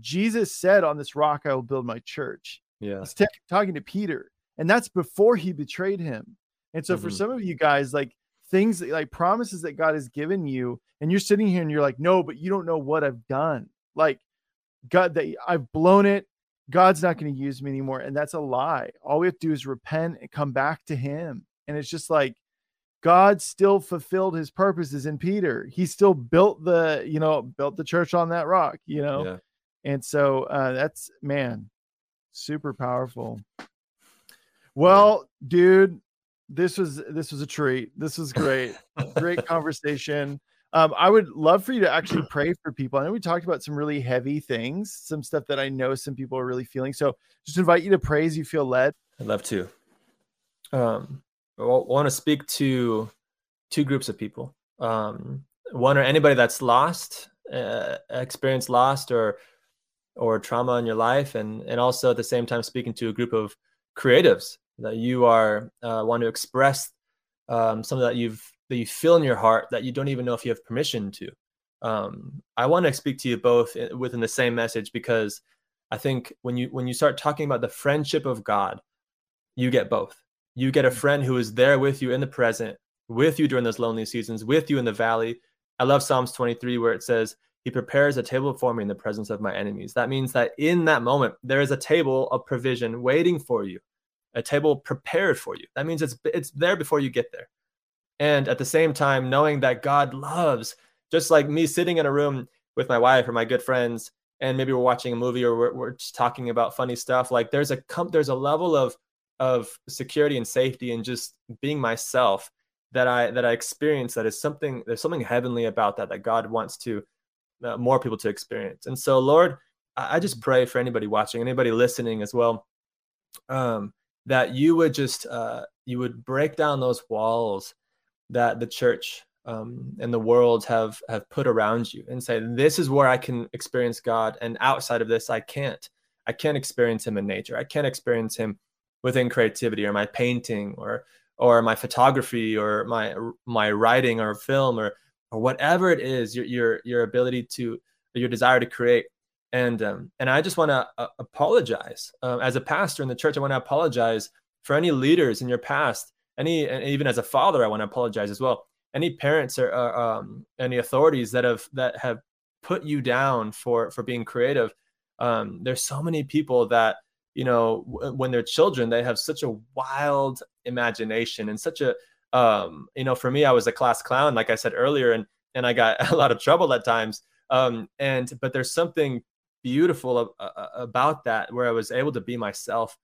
Jesus said, "On this rock I will build my church." Yeah. He's ta- talking to Peter, and that's before he betrayed him. And so, for Mhm. some of you guys, like things that, like promises that God has given you, and you're sitting here and you're like, no, but you don't know what I've done. Like, God, that I've blown it. God's not going to use me anymore. And that's a lie. All we have to do is repent and come back to Him. And it's just like, God still fulfilled his purposes in Peter. He still built the, you know, built the church on that rock, you know. Yeah. And so uh that's man, super powerful. Well, dude, this was this was a treat. This was great. great conversation. Um, I would love for you to actually (clears throat) pray for people. I know we talked about some really heavy things, some stuff that I know some people are really feeling. So just invite you to pray as you feel led. I'd love to. Um, I want to speak to two groups of people. Um, one or anybody that's lost, uh, experienced lost or or trauma in your life, and and also at the same time speaking to a group of creatives that you are uh, want to express um, something that you've that you feel in your heart that you don't even know if you have permission to. Um, I want to speak to you both within the same message because I think when you when you start talking about the friendship of God, you get both. You get a friend who is there with you in the present, with you during those lonely seasons, with you in the valley. I love Psalms 23 where it says, He prepares a table for me in the presence of my enemies. That means that in that moment, there is a table of provision waiting for you, a table prepared for you. That means it's it's there before you get there. And at the same time, knowing that God loves, just like me sitting in a room with my wife or my good friends, and maybe we're watching a movie or we're, we're just talking about funny stuff. Like there's a there's a level of of security and safety and just being myself that I that I experience that is something there's something heavenly about that that God wants to uh, more people to experience. And so Lord, I, I, just pray for anybody watching, anybody listening as well, um, that you would just uh, you would break down those walls that the church um, and the world have have put around you and say this is where i can experience god and outside of this i can't. I can't experience him in nature. I can't experience him within creativity or my painting or or my photography or my my writing or film or or whatever it is your your your ability to your desire to create. And um, and i just want to uh, apologize uh, as a pastor in the church i want to apologize for any leaders in your past any and even as a father i want to apologize as well. Any parents or uh, um, any authorities that have that have put you down for for being creative um, there's so many people that you know w- when they're children they have such a wild imagination and such a um, you know for me i was a class clown like i said earlier and and i got (laughs) a lot of trouble at times. Um, and but there's something beautiful about that where i was able to be myself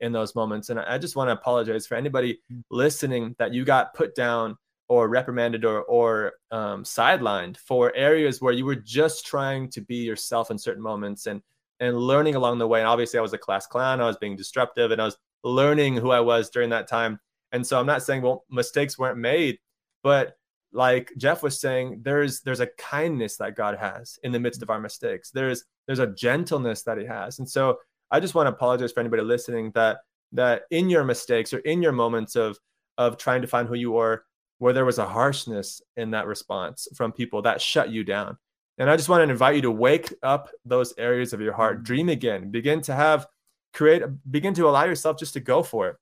in those moments and i just want to apologize for anybody mm. listening that you got put down or reprimanded or or um, sidelined for areas where you were just trying to be yourself in certain moments and and learning along the way. And obviously, I was a class clown. I was being disruptive, and I was learning who I was during that time. And so I'm not saying well mistakes weren't made, but like Jeff was saying, there's there's a kindness that God has in the midst of our mistakes. There's there's a gentleness that He has, and so I just want to apologize for anybody listening that that in your mistakes or in your moments of of trying to find who you are, where there was a harshness in that response from people that shut you down. And I just want to invite you to wake up those areas of your heart, mm-hmm. dream again, begin to have create, begin to allow yourself just to go for it.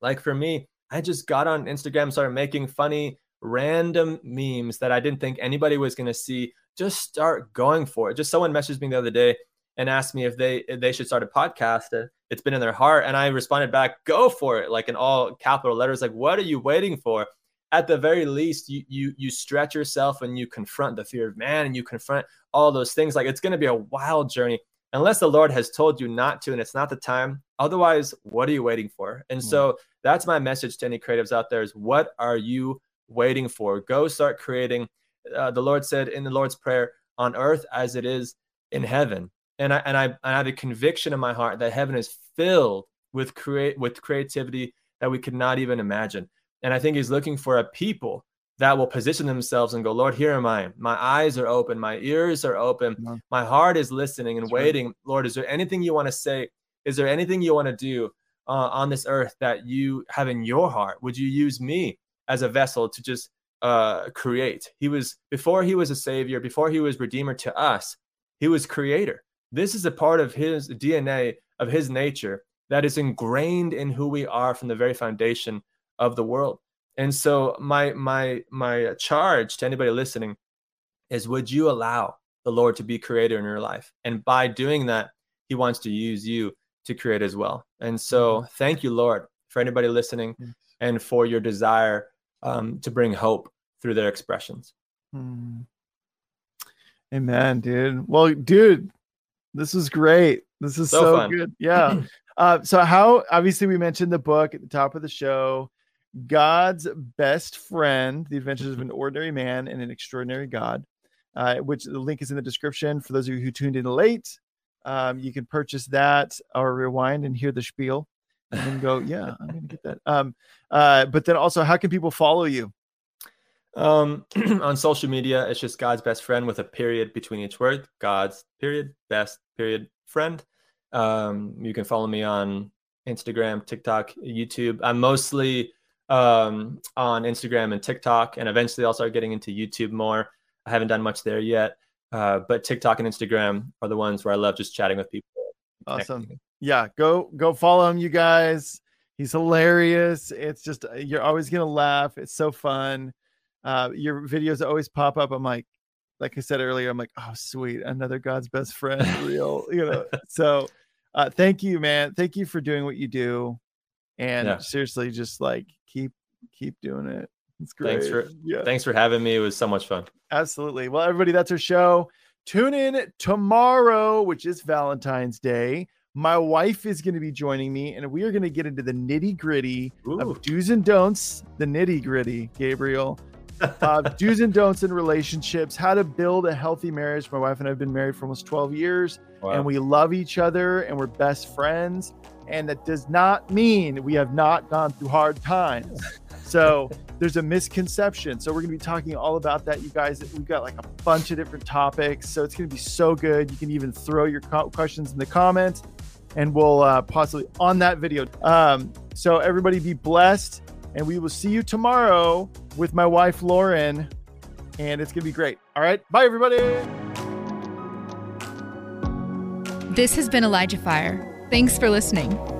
Like for me, I just got on Instagram, started making funny, random memes that I didn't think anybody was going to see. Just start going for it. Just someone messaged me the other day and asked me if they if they should start a podcast. It's been in their heart, and I responded back, "Go for it!" Like in all capital letters. Like, what are you waiting for? at the very least you you you stretch yourself and you confront the fear of man and you confront all those things like it's going to be a wild journey unless the lord has told you not to and it's not the time otherwise what are you waiting for and so that's my message to any creatives out there is what are you waiting for go start creating uh, the lord said in the lord's prayer on earth as it is in heaven and i and i, I have a conviction in my heart that heaven is filled with create with creativity that we could not even imagine and I think he's looking for a people that will position themselves and go, Lord, here am I. My eyes are open, my ears are open, yeah. my heart is listening and That's waiting. Right. Lord, is there anything you want to say? Is there anything you want to do uh, on this earth that you have in your heart? Would you use me as a vessel to just uh, create? He was, before he was a savior, before he was redeemer to us, he was creator. This is a part of his DNA, of his nature that is ingrained in who we are from the very foundation of the world. And so my my my charge to anybody listening is would you allow the Lord to be creator in your life? And by doing that, he wants to use you to create as well. And so mm-hmm. thank you, Lord, for anybody listening and for your desire um, to bring hope through their expressions. Hmm. Amen, dude. Well, dude, this is great. This is so, so good. (laughs) Yeah. uh, so how obviously we mentioned the book at the top of the show. God's Best Friend: The Adventures of an Ordinary Man and an Extraordinary God, uh, which the link is in the description. For those of you who tuned in late, um, you can purchase that or rewind and hear the spiel, and then go, "Yeah, I'm going to get that." Um, uh, but then also, how can people follow you? Um, (clears throat) on social media, it's just God's best friend with a period between each word. God's period best period friend. Um, you can follow me on Instagram, TikTok, YouTube. I'm mostly um, on Instagram and TikTok, and eventually I'll start getting into YouTube more. I haven't done much there yet, uh, but TikTok and Instagram are the ones where I love just chatting with people. Awesome. Yeah, go go follow him, you guys. He's hilarious. It's just you're always gonna laugh. It's so fun. Uh, your videos always pop up. I'm like, like I said earlier, I'm like, oh sweet, another God's best friend, (laughs) reel, you know. So, uh, thank you, man. Thank you for doing what you do, and Yeah. seriously, just like keep keep doing it. It's great. Thanks for yeah. thanks for having me. It was so much fun. Absolutely. Well, everybody, that's our show. Tune in tomorrow, which is Valentine's Day. My wife is going to be joining me, and we are going to get into the nitty gritty of do's and don'ts. The nitty gritty, Gabriel. Uh, do's and don'ts in relationships, how to build a healthy marriage. My wife and I have been married for almost 12 years, Wow. and we love each other, and we're best friends. And that does not mean we have not gone through hard times. So there's a misconception. So we're going to be talking all about that, you guys. We've got like a bunch of different topics. So it's going to be so good. You can even throw your co- questions in the comments and we'll uh, possibly on that video. Um, so everybody be blessed. And we will see you tomorrow with my wife, Lauren. And it's going to be great. All right. Bye, everybody. This has been Elijah Fire. Thanks for listening.